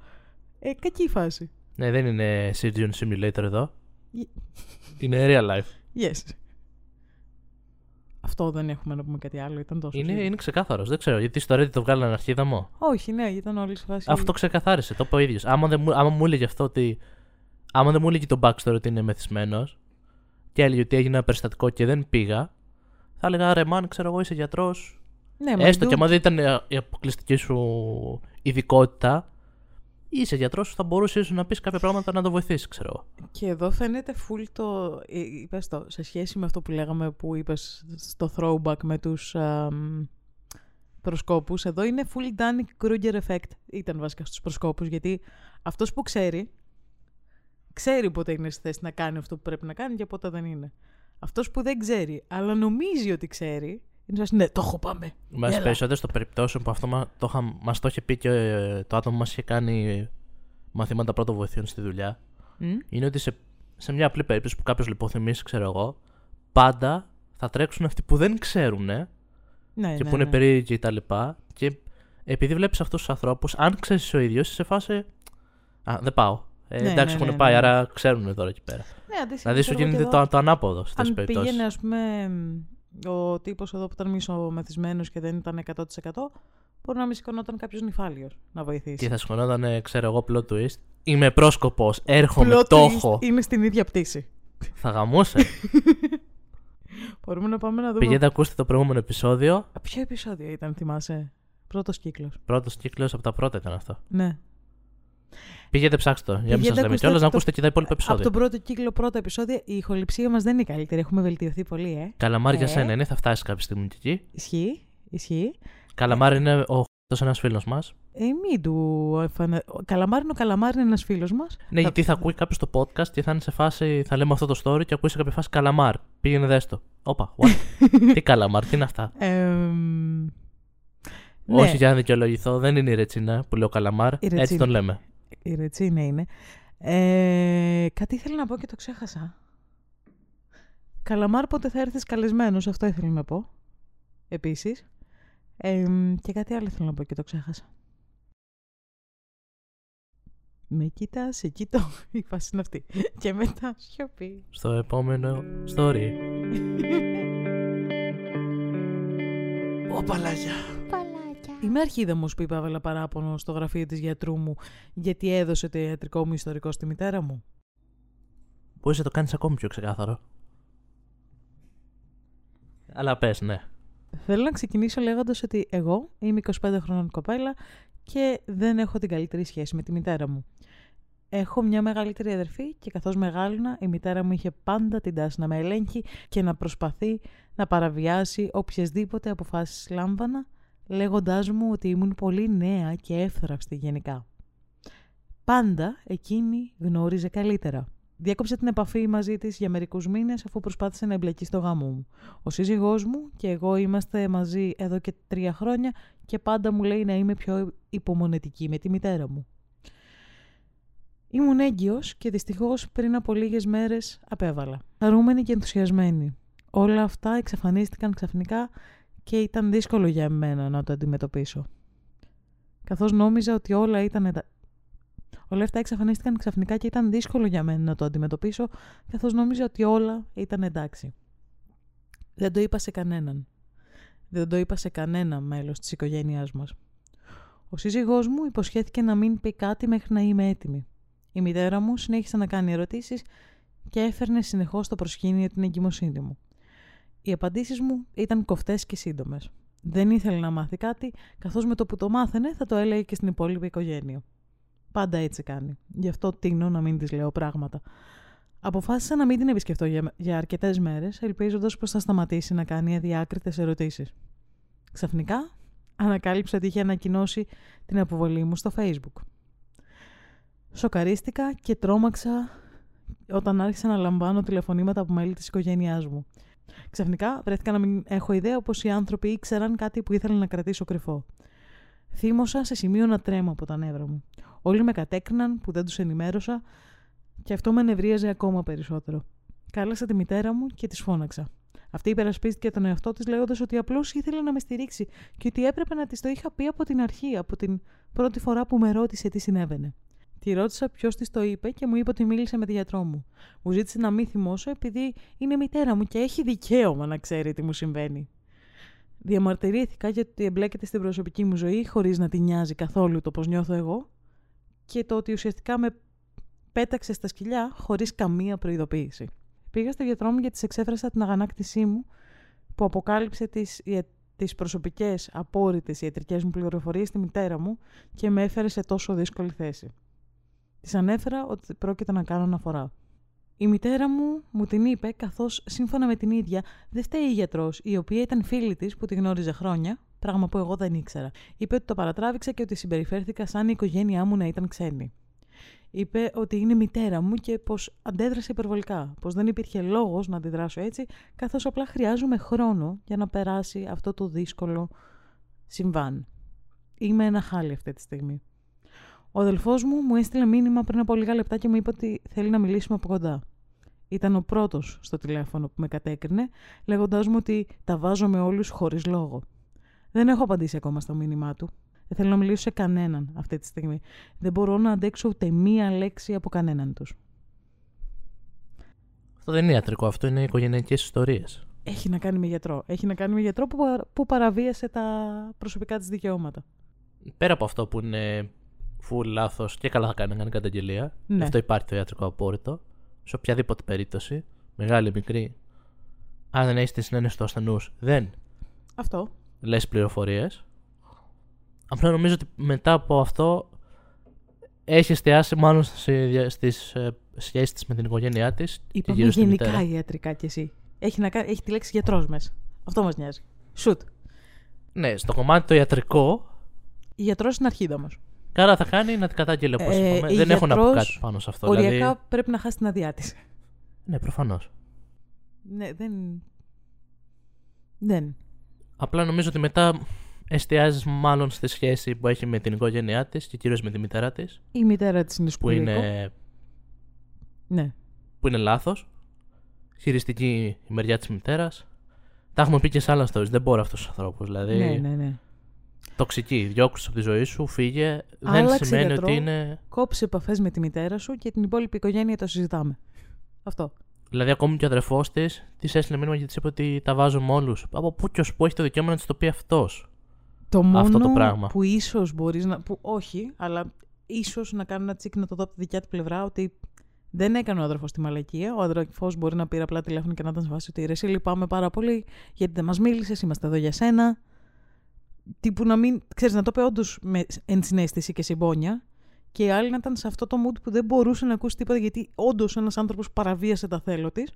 Ε, κακή φάση. ναι, δεν είναι Surgeon Simulator εδώ. Γε- Είναι real life. Yes. Αυτό δεν έχουμε να πούμε κάτι άλλο, ήταν τόσο. Είναι, σίγουρο. είναι ξεκάθαρος. Δεν ξέρω γιατί στο Reddit το βγάλανε αρχίδαμο. Όχι, ναι, ήταν όλη σε φάση. Αυτό ξεκαθάρισε. Το είπε ο ίδιος. Άμα, δεν μου- άμα μου έλεγε αυτό ότι. Άμα δεν μου έλεγε το backstory ότι είναι μεθυσμένος και έλεγε ότι έγινε ένα περιστατικό και δεν πήγα, θα έλεγα ρε man, ξέρω εγώ, είσαι γιατρός. Ναι, μα Έστω dude, και άμα δεν ήταν ε, η αποκλειστική σου ειδικότητα, είσαι γιατρός, θα μπορούσες ίσως να πεις κάποια πράγματα να το βοηθήσεις, ξέρω εγώ. Και εδώ φαίνεται full το. ε, Είπες το, σε σχέση με αυτό που λέγαμε που είπες στο throwback με τους αμ, προσκόπους, εδώ είναι full Danny Kruger effect. Ήταν βασικά στους προσκόπους, γιατί αυτός που ξέρει, ξέρει πότε είναι στη θέση να κάνει αυτό που πρέπει να κάνει και πότε δεν είναι. Αυτός που δεν ξέρει, αλλά νομίζει ότι ξέρει, είναι σαν ναι, το έχω πάμε. Μας Έλα. περισσότερο στο περιπτώσεων που αυτό μα το, είχα- μας το είχε πει και ε, το άτομο που μας είχε κάνει μαθήματα πρώτων βοηθειών στη δουλειά. Μμ; είναι ότι σε, σε μια απλή περίπτωση που κάποιος λιποθυμήσει, ξέρω εγώ, πάντα θα τρέξουν αυτοί που δεν ξέρουν Ναι, και ναι, που είναι ναι. περίεργοι και τα λοιπά. Και επειδή βλέπεις αυτούς τους ανθρώπους, αν ξέρεις ο ίδιος, είσαι σε φάση. Α, δεν πάω. Ε, Ναι, εντάξει, ναι, έχουν ναι, πάει, ναι. άρα ξέρουν τώρα εκεί πέρα. Ναι, αντίστοιχα, Δηλαδή σου ξέρω εγώ, γίνεται και εδώ- το, το ανάποδο στις Αν περιπτώσεις. πήγαινε, ας πούμε, ο τύπος εδώ που ήταν μισομεθυσμένος και δεν ήταν 100% μπορεί να μην σηκωνόταν κάποιος νυφάλιος να βοηθήσει. Και θα σχολόταν, ε, ξέρω εγώ, plot twist. Είμαι πρόσκοπος, έρχομαι, Plot το twist έχω. Είναι στην ίδια πτήση. Θα γαμούσε. Μπορούμε να πάμε να δούμε. Πηγαίνετε, ακούστε το προηγούμενο επεισόδιο. Α, Ποιο επεισόδιο ήταν, θυμάσαι; Πρώτος κύκλος. Πρώτος κύκλος από τα πρώτα ήταν αυτό. Ναι. Πήγαινε ψάξτε το. Για να μην Πηγαίνετε, σας λέμε ακούστε κιόλας, να το- ακούσετε και τα υπόλοιπα Από επεισόδια. τον πρώτο κύκλο, πρώτα επεισόδια, η ηχοληψία μας δεν είναι η καλύτερη. Έχουμε βελτιωθεί πολύ, ε. Καλαμάρι για Ε. σένα είναι, θα φτάσει κάποια στιγμή και εκεί. Ισχύει. Ισχύει. Καλαμάρι είναι ο ένας φίλος μας. Ε, μην του εφανε... Ο Καλαμάρι, ο Καλαμάρι είναι ένας φίλος μας. Ναι, γιατί θα ακούει κάποιος το podcast και θα είναι σε φάση. Θα λέμε αυτό το story και ακούει σε κάποια φάση Καλαμάρ. Πήγαινε δέστο. Όπα, what? τι Καλαμάρ, τι είναι αυτά; Εμ, ναι. Όχι για να δικαιολογηθώ, δεν είναι η Ρετσίνα που λέω Καλαμάρ. Η Έτσι Ρετσίνα. τον λέμε. Η Ρετσίνα είναι. Ε, κάτι ήθελα να πω και το ξέχασα. Καλαμάρ πότε θα έρθεις καλεσμένος, αυτό ήθελα να πω. Επίσης. Ε, και κάτι άλλο ήθελα να πω και το ξέχασα. Με κοίτας, σε κοιτώ. Η φάση είναι αυτή. Και μετά σιωπή. Στο επόμενο story. Οπαλάγια. Είμαι αρχίδαμος που υπέβαλα παράπονο στο γραφείο της γιατρού μου γιατί έδωσε το ιατρικό μου ιστορικό στη μητέρα μου. Μπορείς να το κάνεις ακόμη πιο ξεκάθαρο. Αλλά πες, ναι. Θέλω να ξεκινήσω λέγοντας ότι εγώ είμαι 25 χρονών κοπέλα και δεν έχω την καλύτερη σχέση με τη μητέρα μου. Έχω μια μεγαλύτερη αδερφή και καθώς μεγάλωνα η μητέρα μου είχε πάντα την τάση να με ελέγχει και να προσπαθεί να παραβιάσει οποιασδήποτε αποφάσεις λάμβανα λέγοντάς μου ότι ήμουν πολύ νέα και εύθραυστη γενικά. Πάντα εκείνη γνώριζε καλύτερα. Διέκοψε την επαφή μαζί της για μερικούς μήνες αφού προσπάθησε να εμπλεκεί στο γάμο μου. Ο σύζυγός μου και εγώ είμαστε μαζί εδώ και τρία χρόνια και πάντα μου λέει να είμαι πιο υπομονετική με τη μητέρα μου. Ήμουν έγκυος και δυστυχώς πριν από λίγες μέρες απέβαλα. Χαρούμενη και ενθουσιασμένη. Όλα αυτά εξαφανίστηκαν ξαφνικά και ήταν δύσκολο για μένα να το αντιμετωπίσω. Καθώς νόμιζα ότι όλα ήταν Όλα αυτά εξαφανίστηκαν ξαφνικά και ήταν δύσκολο για μένα να το αντιμετωπίσω, καθώς νόμιζα ότι όλα ήταν εντάξει. Δεν το είπα σε κανέναν. Δεν το είπα σε κανένα μέλος της οικογένειάς μας. Ο σύζυγός μου υποσχέθηκε να μην πει κάτι μέχρι να είμαι έτοιμη. Η μητέρα μου συνέχισε να κάνει ερωτήσεις και έφερνε συνεχώς στο προσκήνιο την εγκυμοσύνη μου. Οι απαντήσεις μου ήταν κοφτές και σύντομες. Δεν ήθελε να μάθει κάτι, καθώς με το που το μάθαινε θα το έλεγε και στην υπόλοιπη οικογένεια. Πάντα έτσι κάνει. Γι' αυτό τίνω να μην της λέω πράγματα. Αποφάσισα να μην την επισκεφτώ για, για αρκετές μέρες, ελπίζοντας πως θα σταματήσει να κάνει αδιάκριτες ερωτήσεις. Ξαφνικά, ανακάλυψα ότι είχε ανακοινώσει την αποβολή μου στο Facebook. Σοκαρίστηκα και τρόμαξα όταν άρχισα να λαμβάνω τηλεφωνήματα από μέλη της οικογένειάς μου. Ξαφνικά βρέθηκα να μην έχω ιδέα πως οι άνθρωποι ήξεραν κάτι που ήθελα να κρατήσω κρυφό. Θύμωσα σε σημείο να τρέμω από τα νεύρα μου. Όλοι με κατέκριναν που δεν τους ενημέρωσα και αυτό με νευρίαζε ακόμα περισσότερο. Κάλεσα τη μητέρα μου και της φώναξα. Αυτή υπερασπίστηκε τον εαυτό της λέγοντας ότι απλώς ήθελε να με στηρίξει και ότι έπρεπε να της το είχα πει από την αρχή, από την πρώτη φορά που με ρώτησε τι συνέβαινε. Τη ρώτησα ποιος της το είπε και μου είπε ότι μίλησε με τη γιατρό μου. Μου ζήτησε να μην θυμώσω επειδή είναι μητέρα μου και έχει δικαίωμα να ξέρει τι μου συμβαίνει. Διαμαρτυρήθηκα γιατί εμπλέκεται στην προσωπική μου ζωή χωρίς να την νοιάζει καθόλου το πώς νιώθω εγώ και το ότι ουσιαστικά με πέταξε στα σκυλιά χωρίς καμία προειδοποίηση. Πήγα στο γιατρό μου και της εξέφρασα την αγανάκτησή μου που αποκάλυψε τις, τις προσωπικές απόρριτες ιατρικές μου πληροφορίες στη μητέρα μου και με έφερε σε τόσο δύσκολη θέση. Της ανέφερα ότι πρόκειται να κάνω αναφορά. Η μητέρα μου μου την είπε, καθώς σύμφωνα με την ίδια δεν φταίει η γιατρός, η οποία ήταν φίλη της που τη γνώριζε χρόνια, πράγμα που εγώ δεν ήξερα. Είπε ότι το παρατράβηξα και ότι συμπεριφέρθηκα σαν η οικογένειά μου να ήταν ξένη. Είπε ότι είναι μητέρα μου και πως αντέδρασε υπερβολικά, πως δεν υπήρχε λόγος να αντιδράσω έτσι, καθώς απλά χρειάζομαι χρόνο για να περάσει αυτό το δύσκολο συμβάν. Είμαι ένα χάλι αυτή τη στιγμή. Ο αδελφός μου μου έστειλε μήνυμα πριν από λίγα λεπτά και μου είπε ότι θέλει να μιλήσουμε από κοντά. Ήταν ο πρώτος στο τηλέφωνο που με κατέκρινε, λέγοντάς μου ότι τα βάζω με όλους χωρίς λόγο. Δεν έχω απαντήσει ακόμα στο μήνυμά του. Δεν θέλω να μιλήσω σε κανέναν αυτή τη στιγμή. Δεν μπορώ να αντέξω ούτε μία λέξη από κανέναν τους. Αυτό δεν είναι ιατρικό, αυτό είναι οικογενειακές ιστορίες. Έχει να κάνει με γιατρό. Έχει να κάνει με γιατρό που, που παραβίασε τα προσωπικά της δικαιώματα. Πέρα από αυτό που είναι φουλ λάθος και καλά θα κάνει να κάνει καταγγελία. Ναι. Αυτό υπάρχει το ιατρικό απόρριτο. Σε οποιαδήποτε περίπτωση, μεγάλη ή μικρή, αν δεν έχεις τη συνένεση του ασθενούς, δεν. Αυτό. Λες πληροφορίες. Απλά νομίζω ότι μετά από αυτό έχει εστιάσει μάλλον στις ε, σχέσεις τη με την οικογένειά της. Είπαμε γενικά ιατρικά κι εσύ. Έχει, να, έχει τη λέξη γιατρός μέσα. Αυτό μας νοιάζει. Σουτ. Ναι, στο κομμάτι το ιατρικό. Γιατρός είναι αρχίδα Κάρα θα κάνει να την κατάγγειλε όπω ε, είπαμε. Δεν έχω να πω κάτι πάνω σε αυτό. Οριακά δηλαδή... πρέπει να χάσει την αδειά της. Ναι, προφανώς. Ναι, δεν. Δεν. Απλά νομίζω ότι μετά εστιάζει μάλλον στη σχέση που έχει με την οικογένειά της και κυρίως με τη μητέρα της. Η μητέρα της είναι Που είναι. Ναι. Που είναι λάθος. Χειριστική η μεριά της μητέρας. Τα έχουμε πει και σε άλλα stories. Δεν μπορώ αυτού του ανθρώπου. Δηλαδή... Ναι, ναι, ναι. Τοξική. Διώξου από τη ζωή σου, φύγε. δεν σημαίνει ότι είναι. Κόψε επαφές με τη μητέρα σου και την υπόλοιπη οικογένεια το συζητάμε. Αυτό. Δηλαδή, ακόμη και ο αδερφός της της έστειλε μήνυμα γιατί της είπε ότι τα βάζω με όλους. Από πού και ως πού έχει το δικαίωμα να της το πει αυτός; Το μόνο αυτό το πράγμα. που ίσως μπορείς να. Που όχι, αλλά ίσως να κάνω ένα τσίκ να το δω από τη δικιά του πλευρά ότι Δεν έκανε ο αδερφός τη μαλακία. Ο αδερφός μπορεί να πήρε απλά τηλέφωνο και να ήταν σε βάση ότι ρε, λυπάμαι πάρα πολύ γιατί δεν μας μίλησες, είμαστε εδώ για σένα. Τύπου να μην, ξέρεις, να το πει όντως με ενσυναίσθηση και συμπόνια. Και η άλλη να ήταν σε αυτό το mood που δεν μπορούσε να ακούσει τίποτα γιατί όντως ένας άνθρωπος παραβίασε τα θέλω της.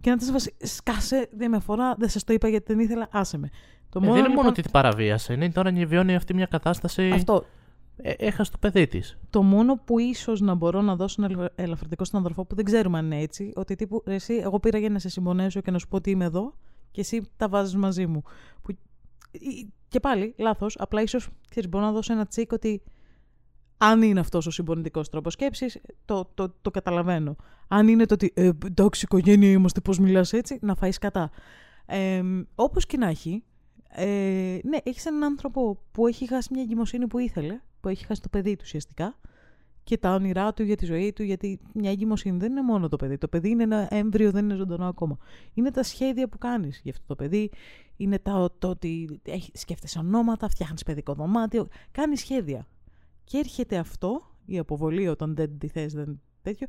Και να ήταν σε βάση, σκάσε, δεν με αφορά, δεν σας το είπα γιατί δεν ήθελα, άσε με. Το ε, δεν είναι λοιπόν... μόνο ότι την παραβίασε, είναι τώρα να βιώνει αυτή μια κατάσταση. Αυτό. Ε, έχασε το παιδί της. Το μόνο που ίσως να μπορώ να δώσω ένα ελαφρυντικό στον αδερφό που δεν ξέρουμε αν είναι έτσι, ότι τύπου εσύ, εγώ πήρα για να σε συμπονέσω και να σου πω ότι είμαι εδώ και εσύ τα βάζεις μαζί μου. Που... Και πάλι, λάθος. Απλά ίσως μπορώ να δώσω ένα τσίκ ότι αν είναι αυτός ο συμπονητικός τρόπος σκέψης, το, το, το καταλαβαίνω. Αν είναι το ότι ε, εντάξει, οικογένεια είμαστε, πώς μιλάς έτσι, να φάεις κατά. Ε, Όπως και να έχει, ε, ναι, έχεις έναν άνθρωπο που έχει χάσει μια εγκυμοσύνη που ήθελε, που έχει χάσει το παιδί του ουσιαστικά και τα όνειρά του για τη ζωή του, γιατί μια εγκυμοσύνη δεν είναι μόνο το παιδί. Το παιδί είναι ένα έμβριο, δεν είναι ζωντανό ακόμα. Είναι τα σχέδια που κάνεις για αυτό το παιδί, είναι τα, το ότι σκέφτεσαι ονόματα, φτιάχνεις παιδικό δωμάτιο, κάνεις σχέδια. Και έρχεται αυτό, η αποβολή όταν δεν τη θες, δεν τέτοιο,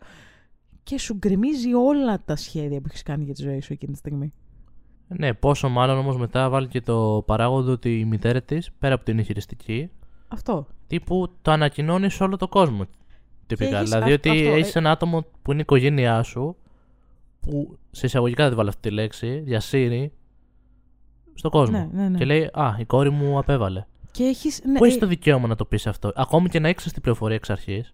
και σου γκρεμίζει όλα τα σχέδια που έχεις κάνει για τη ζωή σου εκείνη τη στιγμή. Ναι, πόσο μάλλον όμως μετά βάλει και το παράγοντα ότι η μητέρα της, πέρα από την χειριστική. Αυτό. Τύπου το ανακοινώνεις σε όλο το κόσμο. Τυπικά. Δηλαδή ότι έχεις ε- ένα άτομο που είναι η οικογένειά σου, που σε εισαγωγικά δεν τη βάλω αυτή τη λέξη, διασύρει στον κόσμο. Ναι, ναι, ναι. Και λέει Α, η κόρη μου απέβαλε. Και έχεις, ναι, Πού έχεις ε- το δικαίωμα να το πεις αυτό. Ακόμη και να έχεις την πληροφορία εξ αρχής.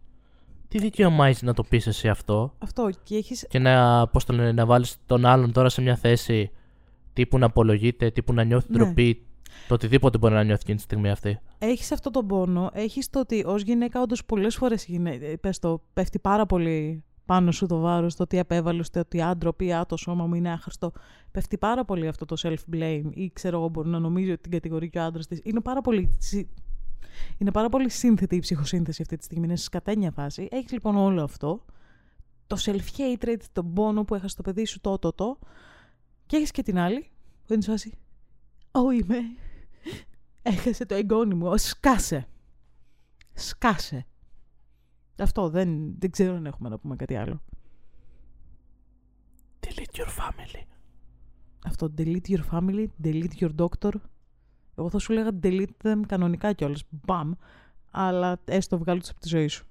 Τι δικαίωμα έχεις να το πεις εσύ αυτό; Αυτό. Και, έχεις... και να, πώς το λένε, να βάλεις τον άλλον τώρα σε μια θέση τύπου να απολογείται, τύπου να νιώθει ναι. ντροπή. Το οτιδήποτε μπορεί να νιώθει εκείνη τη στιγμή αυτή. Έχεις αυτό τον πόνο. Έχεις το ότι ως γυναίκα, όντως πολλές φορές το, πέφτει πάρα πολύ πάνω σου το βάρος, το ότι απέβαλε, το ότι άντροπη, α, το σώμα μου είναι άχρηστο. Πέφτει πάρα πολύ αυτό το self-blame ή ξέρω εγώ μπορεί να νομίζει ότι την κατηγορεί και ο άντρας της. Είναι πάρα πολύ. Είναι πάρα πολύ σύνθετη η ψυχοσύνθεση αυτή τη στιγμή, είναι σε σκατένια φάση. Έχεις λοιπόν όλο αυτό. Το self-hatred, τον πόνο που έχασε το παιδί σου, το, το, το. Και έχεις και την άλλη, που είναι φάση. Ω είμαι. Έχασε το εγγόνι μου. Σκάσε. Σκάσε. Αυτό δεν, δεν ξέρω αν έχουμε να πούμε κάτι άλλο. Delete your family. Αυτό, delete your family, delete your doctor. Εγώ θα σου λέγα delete them κανονικά κιόλας. Μπαμ. Αλλά έστω βγάλω τους από τη ζωή σου.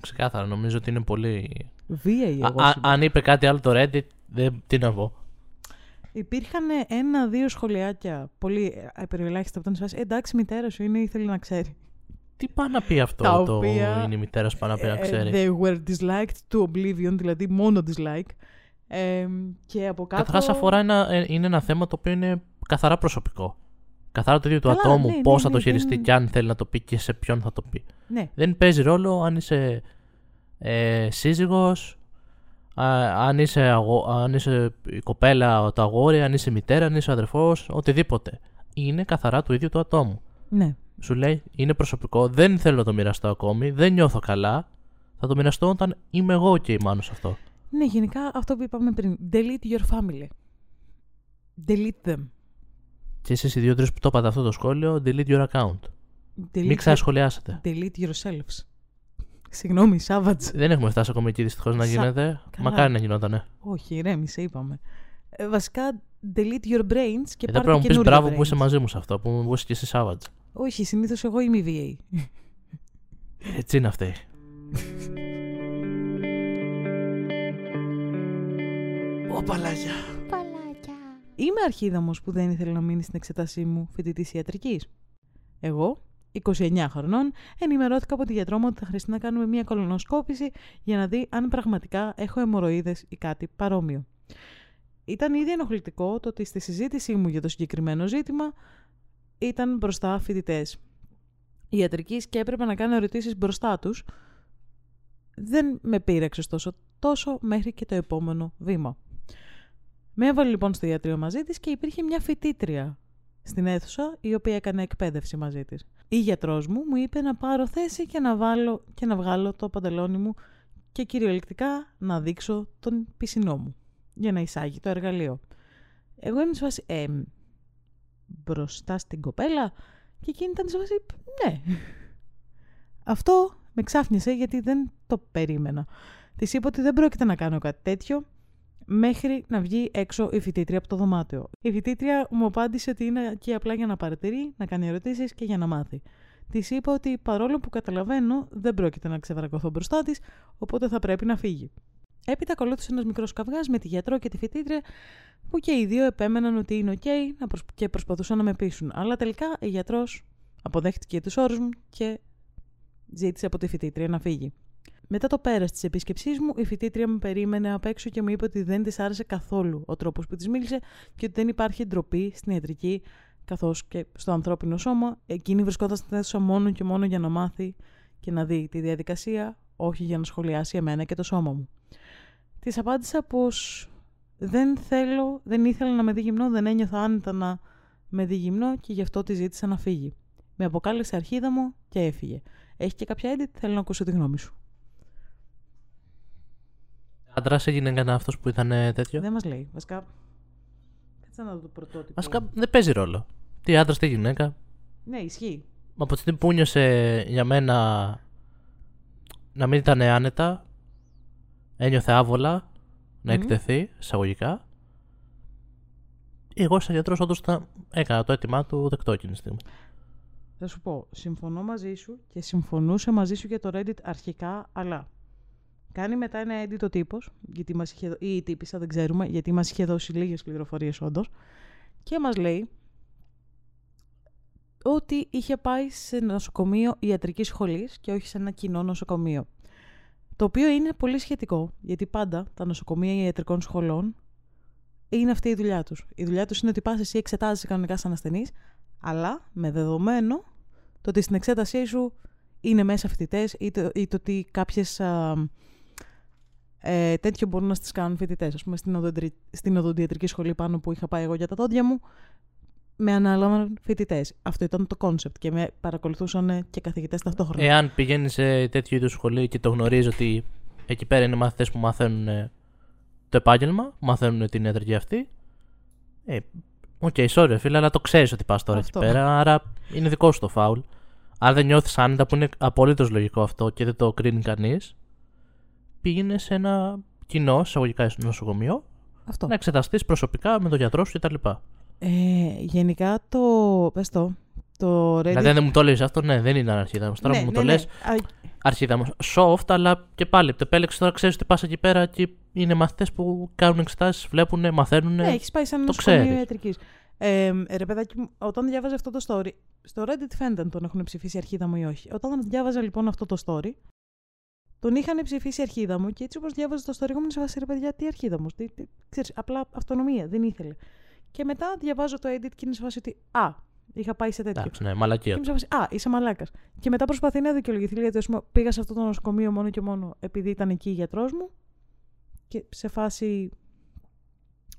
Ξεκάθαρα, νομίζω ότι είναι πολύ. Βίαιη εγώ. αν είπε κάτι άλλο το Reddit, δεν, τι να πω. Υπήρχαν ένα-δύο σχολιάκια πολύ απεριολάχιστα από τον Εντάξει, μητέρα σου είναι, ήθελε να ξέρει. Τι πάει να πει αυτό τα το οποία, είναι η μητέρα σου πάνω να ε, ξέρει. They were disliked to oblivion, δηλαδή μόνο dislike. Ε, και από κάτω... Καταρχάς αφορά ένα, ε, είναι ένα θέμα το οποίο είναι καθαρά προσωπικό. Καθαρά το ίδιο του ατόμου, ναι, πώς ναι, θα ναι, το χειριστεί ναι. και αν θέλει να το πει και σε ποιον θα το πει. Ναι. Δεν παίζει ρόλο αν είσαι ε, σύζυγος, αν είσαι, αγο... αν είσαι η κοπέλα, το αγόρι, αν είσαι μητέρα, αν είσαι αδερφός, οτιδήποτε. Είναι καθαρά του ίδιου του ατόμου. Ναι. Σου λέει, είναι προσωπικό, δεν θέλω να το μοιραστώ ακόμη, δεν νιώθω καλά. Θα το μοιραστώ όταν είμαι εγώ και η μάνο σε αυτό. Ναι, γενικά αυτό που είπαμε πριν. Delete your family. Delete them. Και εσείς οι δύο-τρει που το είπατε αυτό το σχόλιο, delete your account. Delete Μην ξανασχολιάσετε. Delete yourselves. Συγγνώμη, Savage. Δεν έχουμε φτάσει ακόμα εκεί δυστυχώς να γίνεται. Καλά. Μακάρι να γινότανε. Όχι, ρέμισε, είπαμε. Ε, βασικά, delete your brains και Εδώ πάρτε πρέπει να μου πεις καινούργια μπράβο brains. που είσαι μαζί μου σε αυτό, που μου είσαι και εσύ Savage. Όχι, συνήθως εγώ είμαι η VA. Έτσι είναι αυτή. Ω παλάγια. Είμαι αρχίδαμος που δεν ήθελε να μείνει στην εξετάσή μου φοιτητής ιατρικής. Εγώ, 29 χρονών, ενημερώθηκα από τη γιατρό μου ότι θα χρειαστεί να κάνουμε μια κολονοσκόπηση για να δει αν πραγματικά έχω αιμορροίδες ή κάτι παρόμοιο. Ήταν ήδη ενοχλητικό το ότι στη συζήτησή μου για το συγκεκριμένο ζήτημα ήταν μπροστά φοιτητές ιατρική και έπρεπε να κάνω ερωτήσεις μπροστά τους. Δεν με πείραξε ωστόσο τόσο μέχρι και το επόμενο βήμα. Με έβαλε λοιπόν στο ιατρείο μαζί της και υπήρχε μια φοιτήτρια στην αίθουσα η οποία έκανε εκπαίδευση μαζί της. Η γιατρός μου μου είπε να πάρω θέση και να, βάλω, και να βγάλω το παντελόνι μου και κυριολεκτικά να δείξω τον πισινό μου για να εισάγει το εργαλείο. Εγώ ήμουν σε φάση, ε, μπροστά στην κοπέλα και εκείνη ήταν σε φάση, ναι. Αυτό με ξάφνισε γιατί δεν το περίμενα. Της είπα ότι δεν πρόκειται να κάνω κάτι τέτοιο μέχρι να βγει έξω η φοιτήτρια από το δωμάτιο. Η φοιτήτρια μου απάντησε ότι είναι εκεί απλά για να παρατηρεί, να κάνει ερωτήσεις και για να μάθει. Της είπα ότι παρόλο που καταλαβαίνω, δεν πρόκειται να ξεβρακωθώ μπροστά της, οπότε θα πρέπει να φύγει. Έπειτα ακολούθησε ένας μικρός καυγάς με τη γιατρό και τη φοιτήτρια, που και οι δύο επέμεναν ότι είναι OK και προσπαθούσαν να με πείσουν. Αλλά τελικά η γιατρός αποδέχτηκε τους όρους μου και ζήτησε από τη φοιτήτρια να φύγει. Μετά το πέρας της επίσκεψής μου, η φοιτήτρια μου περίμενε απ' έξω και μου είπε ότι δεν της άρεσε καθόλου ο τρόπος που της μίλησε και ότι δεν υπάρχει ντροπή στην ιατρική καθώς και στο ανθρώπινο σώμα. Εκείνη βρισκόταν στην αίθουσα μόνο και μόνο για να μάθει και να δει τη διαδικασία, όχι για να σχολιάσει εμένα και το σώμα μου. Της απάντησα πως δεν θέλω, δεν ήθελα να με δει γυμνό, δεν ένιωθα άνετα να με δει γυμνό και γι' αυτό τη ζήτησα να φύγει. Με αποκάλεσε αρχίδα μου και έφυγε. Έχει και κάποια edit, θέλω να ακούσω τη γνώμη σου. Άντρας έγινε κανένα αυτός που ήταν τέτοιο; Δεν μας λέει. Βασικά. Κάτσε να δω το πρωτότυπο. Βασικά δεν παίζει ρόλο. Τι άντρας, τι γυναίκα. Ναι, ισχύει. Από τη στιγμή που νιώσε για μένα να μην ήταν άνετα, ένιωθε άβολα να εκτεθεί εισαγωγικά. Εγώ, σαν γιατρός, όντως θα έκανα το αίτημά του δεκτό εκείνη τη στιγμή. Θα σου πω, συμφωνώ μαζί σου και συμφωνούσε μαζί σου για το Reddit αρχικά, αλλά κάνει μετά ένα edit ο τύπος, γιατί μας είχε, ή η τύπησα, δεν ξέρουμε, γιατί μας είχε δώσει λίγες πληροφορίες όντως, και μας λέει ότι είχε πάει σε νοσοκομείο ιατρικής σχολής και όχι σε ένα κοινό νοσοκομείο. Το οποίο είναι πολύ σχετικό, γιατί πάντα τα νοσοκομεία ιατρικών σχολών είναι αυτή η δουλειά τους. Η δουλειά τους είναι ότι πας εσύ εξετάζεις κανονικά σαν ασθενή, αλλά με δεδομένο το ότι στην εξέτασή σου είναι μέσα φοιτητές ή, το, ή το ότι κάποιες ε, τέτοιο μπορούν να στις κάνουν φοιτητές. Α πούμε, στην, στην οδοντιατρική σχολή πάνω που είχα πάει εγώ για τα δόντια μου, με ανάλαβαν φοιτητές. Αυτό ήταν το concept και με παρακολουθούσαν και καθηγητές ταυτόχρονα. Εάν πηγαίνεις σε τέτοιο είδους σχολή και το γνωρίζει ότι εκεί πέρα είναι μαθητές που μαθαίνουν το επάγγελμα, μαθαίνουν την ιατρική αυτή. Ε, Ok, okay, sorry, φίλε, αλλά το ξέρεις ότι πας τώρα αυτό. εκεί πέρα, άρα είναι δικό σου το φάουλ. Αν δεν νιώθεις άνετα, που είναι απολύτως λογικό αυτό και δεν το κρίνει κανείς, πήγαινε σε ένα κοινό, εισαγωγικά νοσοκομείο, αυτό. να εξεταστείς προσωπικά με τον γιατρό σου κτλ. Ε, γενικά το. Πες το. Το Reddit... Δηλαδή, δεν μου το λέει αυτό, ναι, δεν είναι αρχίδα Τώρα ναι, μου ναι, το ναι. λες. Αρχίδα Soft, αλλά και πάλι. Το επέλεξες τώρα, ξέρεις ότι πας εκεί πέρα και είναι μαθητές που κάνουν εξετάσεις, βλέπουν, μαθαίνουν. Ναι, έχεις πάει σε ένα νοσοκομείο ιατρικής. Ε, ρε παιδάκι όταν διάβαζε αυτό το story, στο Reddit φαίνεται αν τον έχουν ψηφίσει αρχίδα μου ή όχι. Όταν διάβαζα λοιπόν αυτό το story, τον είχαν ψηφίσει Αρχίδαμο και έτσι όπως διάβαζε το story, ήμουν σε ρε παιδιά, τι Αρχίδαμος. Τι, τι, ξέρεις, απλά αυτονομία, δεν ήθελε. Και μετά διαβάζω το edit και είναι σε φάση ότι Α, είχα πάει σε τέτοιο. Εντάξει, ναι, μαλακία. Και είμαι σε φάση, Α, είσαι μαλάκας. Και μετά προσπαθεί να δικαιολογηθεί, γιατί πούμε, πήγα σε αυτό το νοσοκομείο μόνο και μόνο επειδή ήταν εκεί η γιατρός μου. Και σε φάση.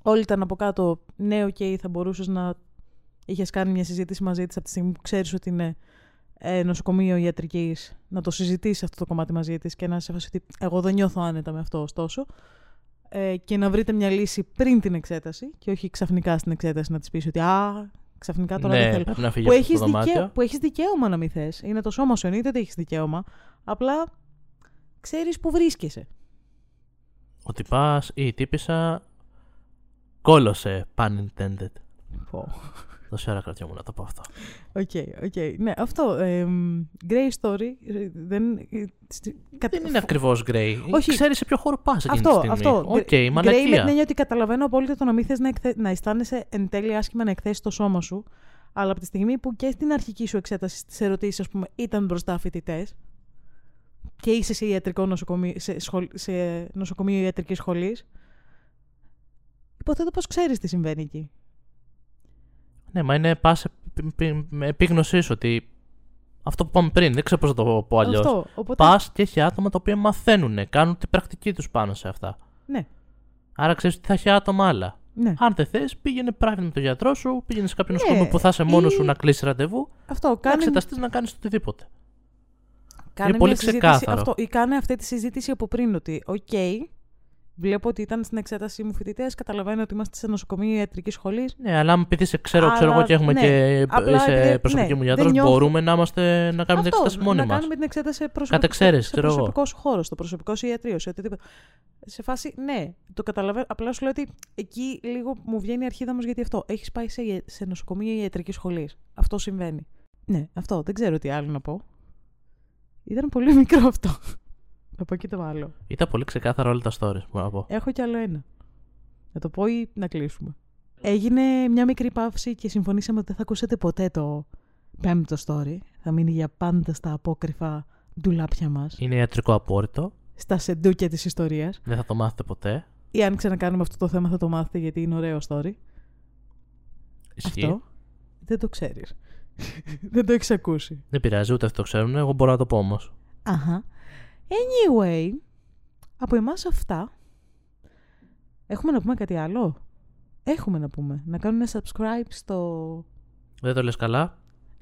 Όλοι ήταν από κάτω. Ναι, ok, okay, θα μπορούσες να είχες κάνει μια συζήτηση μαζί της από τη στιγμή που ξέρεις ότι είναι ε, νοσοκομείο ιατρικής, να το συζητήσει αυτό το κομμάτι μαζί της και να σε φάση ότι εγώ δεν νιώθω άνετα με αυτό, ωστόσο. Ε, και να βρείτε μια λύση πριν την εξέταση και όχι ξαφνικά στην εξέταση να της πεις ότι Α, ξαφνικά τώρα ναι, δεν θέλω. Να που έχεις δικαίω, που έχεις δικαίωμα να μην θες. Είναι το σώμα σου, εννοείται ότι έχεις δικαίωμα. Απλά ξέρεις που βρίσκεσαι. Ότι πας ή η τύπησα κόλωσε, pun intended. Τόση ώρα κρατιόμουν να το πω αυτό. Ok, okay, okay. Ναι, αυτό. Ε, grey story. Δεν, δεν είναι ακριβώς grey. Όχι. Ξέρεις σε ποιο χώρο πας εκείνη αυτό, τη στιγμή. Αυτό. Okay, grey με την έννοια ότι καταλαβαίνω απόλυτα το να μην θες να, εκθε... να αισθάνεσαι εν τέλει άσχημα να εκθέσεις το σώμα σου. Αλλά από τη στιγμή που και στην αρχική σου εξέταση στις ερωτήσεις, ας πούμε, ήταν μπροστά φοιτητές και είσαι σε, ιατρικό νοσοκομείο, σε, σχολ... σε νοσοκομείο ιατρικής σχολής, υποθέτω πως ξέρεις τι συμβαίνει εκεί. Ναι, μα είναι πα με επίγνωσή σου ότι αυτό που είπαμε πριν, δεν ξέρω πώς να το πω αλλιώς. Οπότε... Πας και έχει άτομα τα οποία μαθαίνουν, κάνουν την πρακτική τους πάνω σε αυτά. Ναι. Άρα ξέρεις ότι θα έχει άτομα άλλα. Ναι. Αν δεν θες, πήγαινε πράγμα με τον γιατρό σου, πήγαινε σε κάποιο νοσοκομείο ναι. που θα είσαι μόνος σου να κλείσει ραντεβού. Αυτό, κάνει... Να εξεταστείς να κάνεις οτιδήποτε. Κάνε είναι πολύ ξεκάθαρο. Αυτό, ή κάνε αυτή τη συζήτηση από πριν ότι, οκ, Βλέπω ότι ήταν στην εξέτασή μου φοιτητές. Καταλαβαίνω ότι είμαστε σε νοσοκομείο ιατρικής σχολής. Ναι, αλλά αν επειδή σε ξέρω, ξέρω Αλλά, εγώ και έχουμε ναι. και Απλά είσαι επειδή- προσωπική ναι, μου δεν γιατρός, νιώθω- μπορούμε να, είμαστε, να κάνουμε την εξέταση μόνοι να μας. κάνουμε την εξέταση σε προσωπικό, Κατ' εξαίρεση, σε ξέρω εγώ. προσωπικός σου χώρος, στο προσωπικό σου ιατρείο, σε οτιδήποτε. Σε φάση, ναι, το καταλαβαίνω. Απλά σου λέω ότι εκεί λίγο μου βγαίνει η αρχίδα μου γιατί αυτό. Έχεις πάει σε, σε νοσοκομείο ιατρικής σχολής. Αυτό συμβαίνει. Ναι, αυτό. Δεν ξέρω τι άλλο να πω. Ήταν πολύ μικρό αυτό. Να πω και το άλλο. Ήταν πολύ ξεκάθαρα όλα τα stories, μπορώ να πω. Έχω κι άλλο ένα. Να το πω ή να κλείσουμε. Έγινε μια μικρή παύση και συμφωνήσαμε ότι δεν θα ακούσετε ποτέ το πέμπτο story. Θα μείνει για πάντα στα απόκρυφα ντουλάπια μας. Είναι ιατρικό απόρριτο. Στα σεντούκια της ιστορίας. Δεν θα το μάθετε ποτέ. Ή αν ξανακάνουμε αυτό το θέμα θα το μάθετε γιατί είναι ωραίο story. Ισχύει. Αυτό δεν το ξέρεις. δεν το έχεις ακούσει. Δεν πειράζει, ούτε αυτό το ξέρουν. Εγώ μπορώ να το πω όμως. Αχα. Anyway, από εμάς αυτά. Έχουμε να πούμε κάτι άλλο; Έχουμε να πούμε. Να κάνουν subscribe στο... Δεν το λες καλά.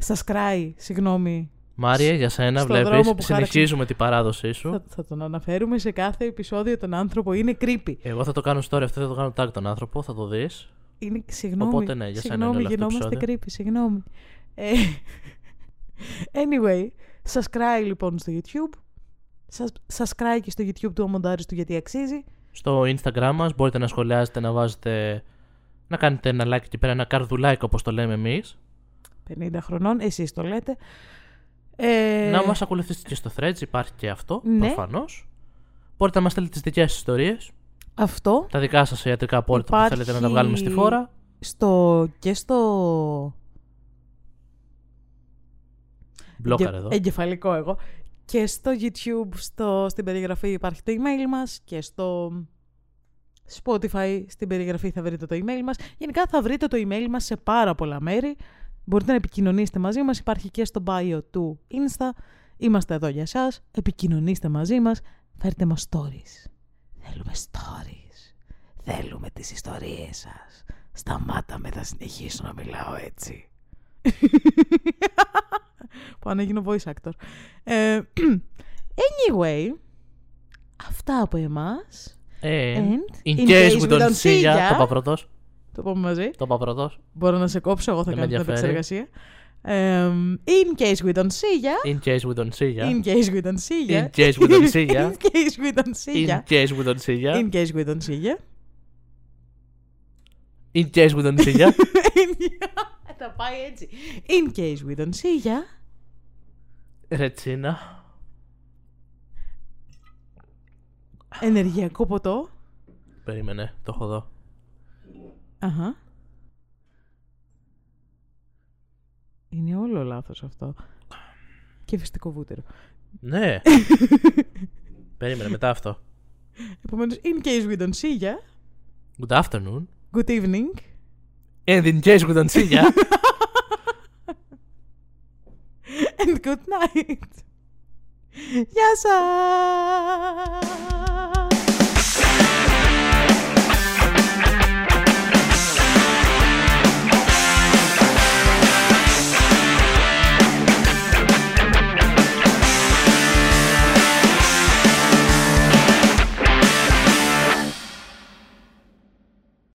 Subscribe, συγγνώμη. Μάρια, για σένα στο βλέπεις. δρόμο που Συνεχίζουμε την παράδοσή σου. Θα, θα τον αναφέρουμε σε κάθε επεισόδιο τον άνθρωπο. Είναι creepy. Εγώ θα το κάνω story αυτό, θα το κάνω tag τον άνθρωπο, θα το δεις. Είναι, συγγνώμη. Οπότε, ναι, για σένα συγγνώμη, είναι όλο αυτό το γινόμαστε επεισόδιο. creepy. Συγγνώμη. Ε, anyway, subscribe λοιπόν στο YouTube. Σας- Subscribe και στο YouTube του Αμοντάριστου γιατί αξίζει. Στο Instagram μας μπορείτε να σχολιάζετε, να βάζετε. να κάνετε ένα like εκεί πέρα, ένα καρδουλάκι όπως το λέμε εμείς. 50 χρονών, εσείς το λέτε. Ε, Να μας ακολουθήσετε και στο Threads, υπάρχει και αυτό Ναι. προφανώς. Μπορείτε να μας στείλετε τις δικές σας ιστορίες, Αυτό τα δικά σας ιατρικά απόρριτα που Υπάρχει- θέλετε να τα βγάλουμε στη φόρα. στο, και στο Μπλόκαρ Εγγε- εδώ. Εγκεφαλικό εγώ. Και στο YouTube, στο, στην περιγραφή υπάρχει το email μας και στο Spotify στην περιγραφή θα βρείτε το email μας. Γενικά θα βρείτε το email μας σε πάρα πολλά μέρη. Μπορείτε να επικοινωνήσετε μαζί μας. Υπάρχει και στο bio του Insta. Είμαστε εδώ για σας. Επικοινωνήστε μαζί μας. Φέρτε μας stories. Θέλουμε stories. Θέλουμε τις ιστορίες σας. Σταμάτα με, θα συνεχίσω να μιλάω έτσι. Πάω να γίνω voice actor. Ε, anyway, αυτά από εμάς. And, And in case we don't see ya. Το είπα πρώτο. Το πούμε μαζί. Το είπα πρώτο. Μπορώ να σε κόψω, εγώ θα Δεν με κάνω την ενδιαφέρει. επεξεργασία. Ε, in case we don't see ya. In case we don't see ya. In case we don't see ya. In case we don't see ya. In case we don't see In ya. case we don't see ya. In case we don't see ya. In case we don't see ya. Θα πάει έτσι. In case we don't see ya. Ρετσίνα. Ενεργειακό ποτό. Περίμενε, το έχω εδώ. Αχα. Είναι όλο λάθος αυτό. Και φυστικό βούτυρο. Ναι. Περίμενε, μετά αυτό. Επομένως, in case we don't see ya. Good afternoon. Good evening. And in case we don't see ya. and good night. Yes.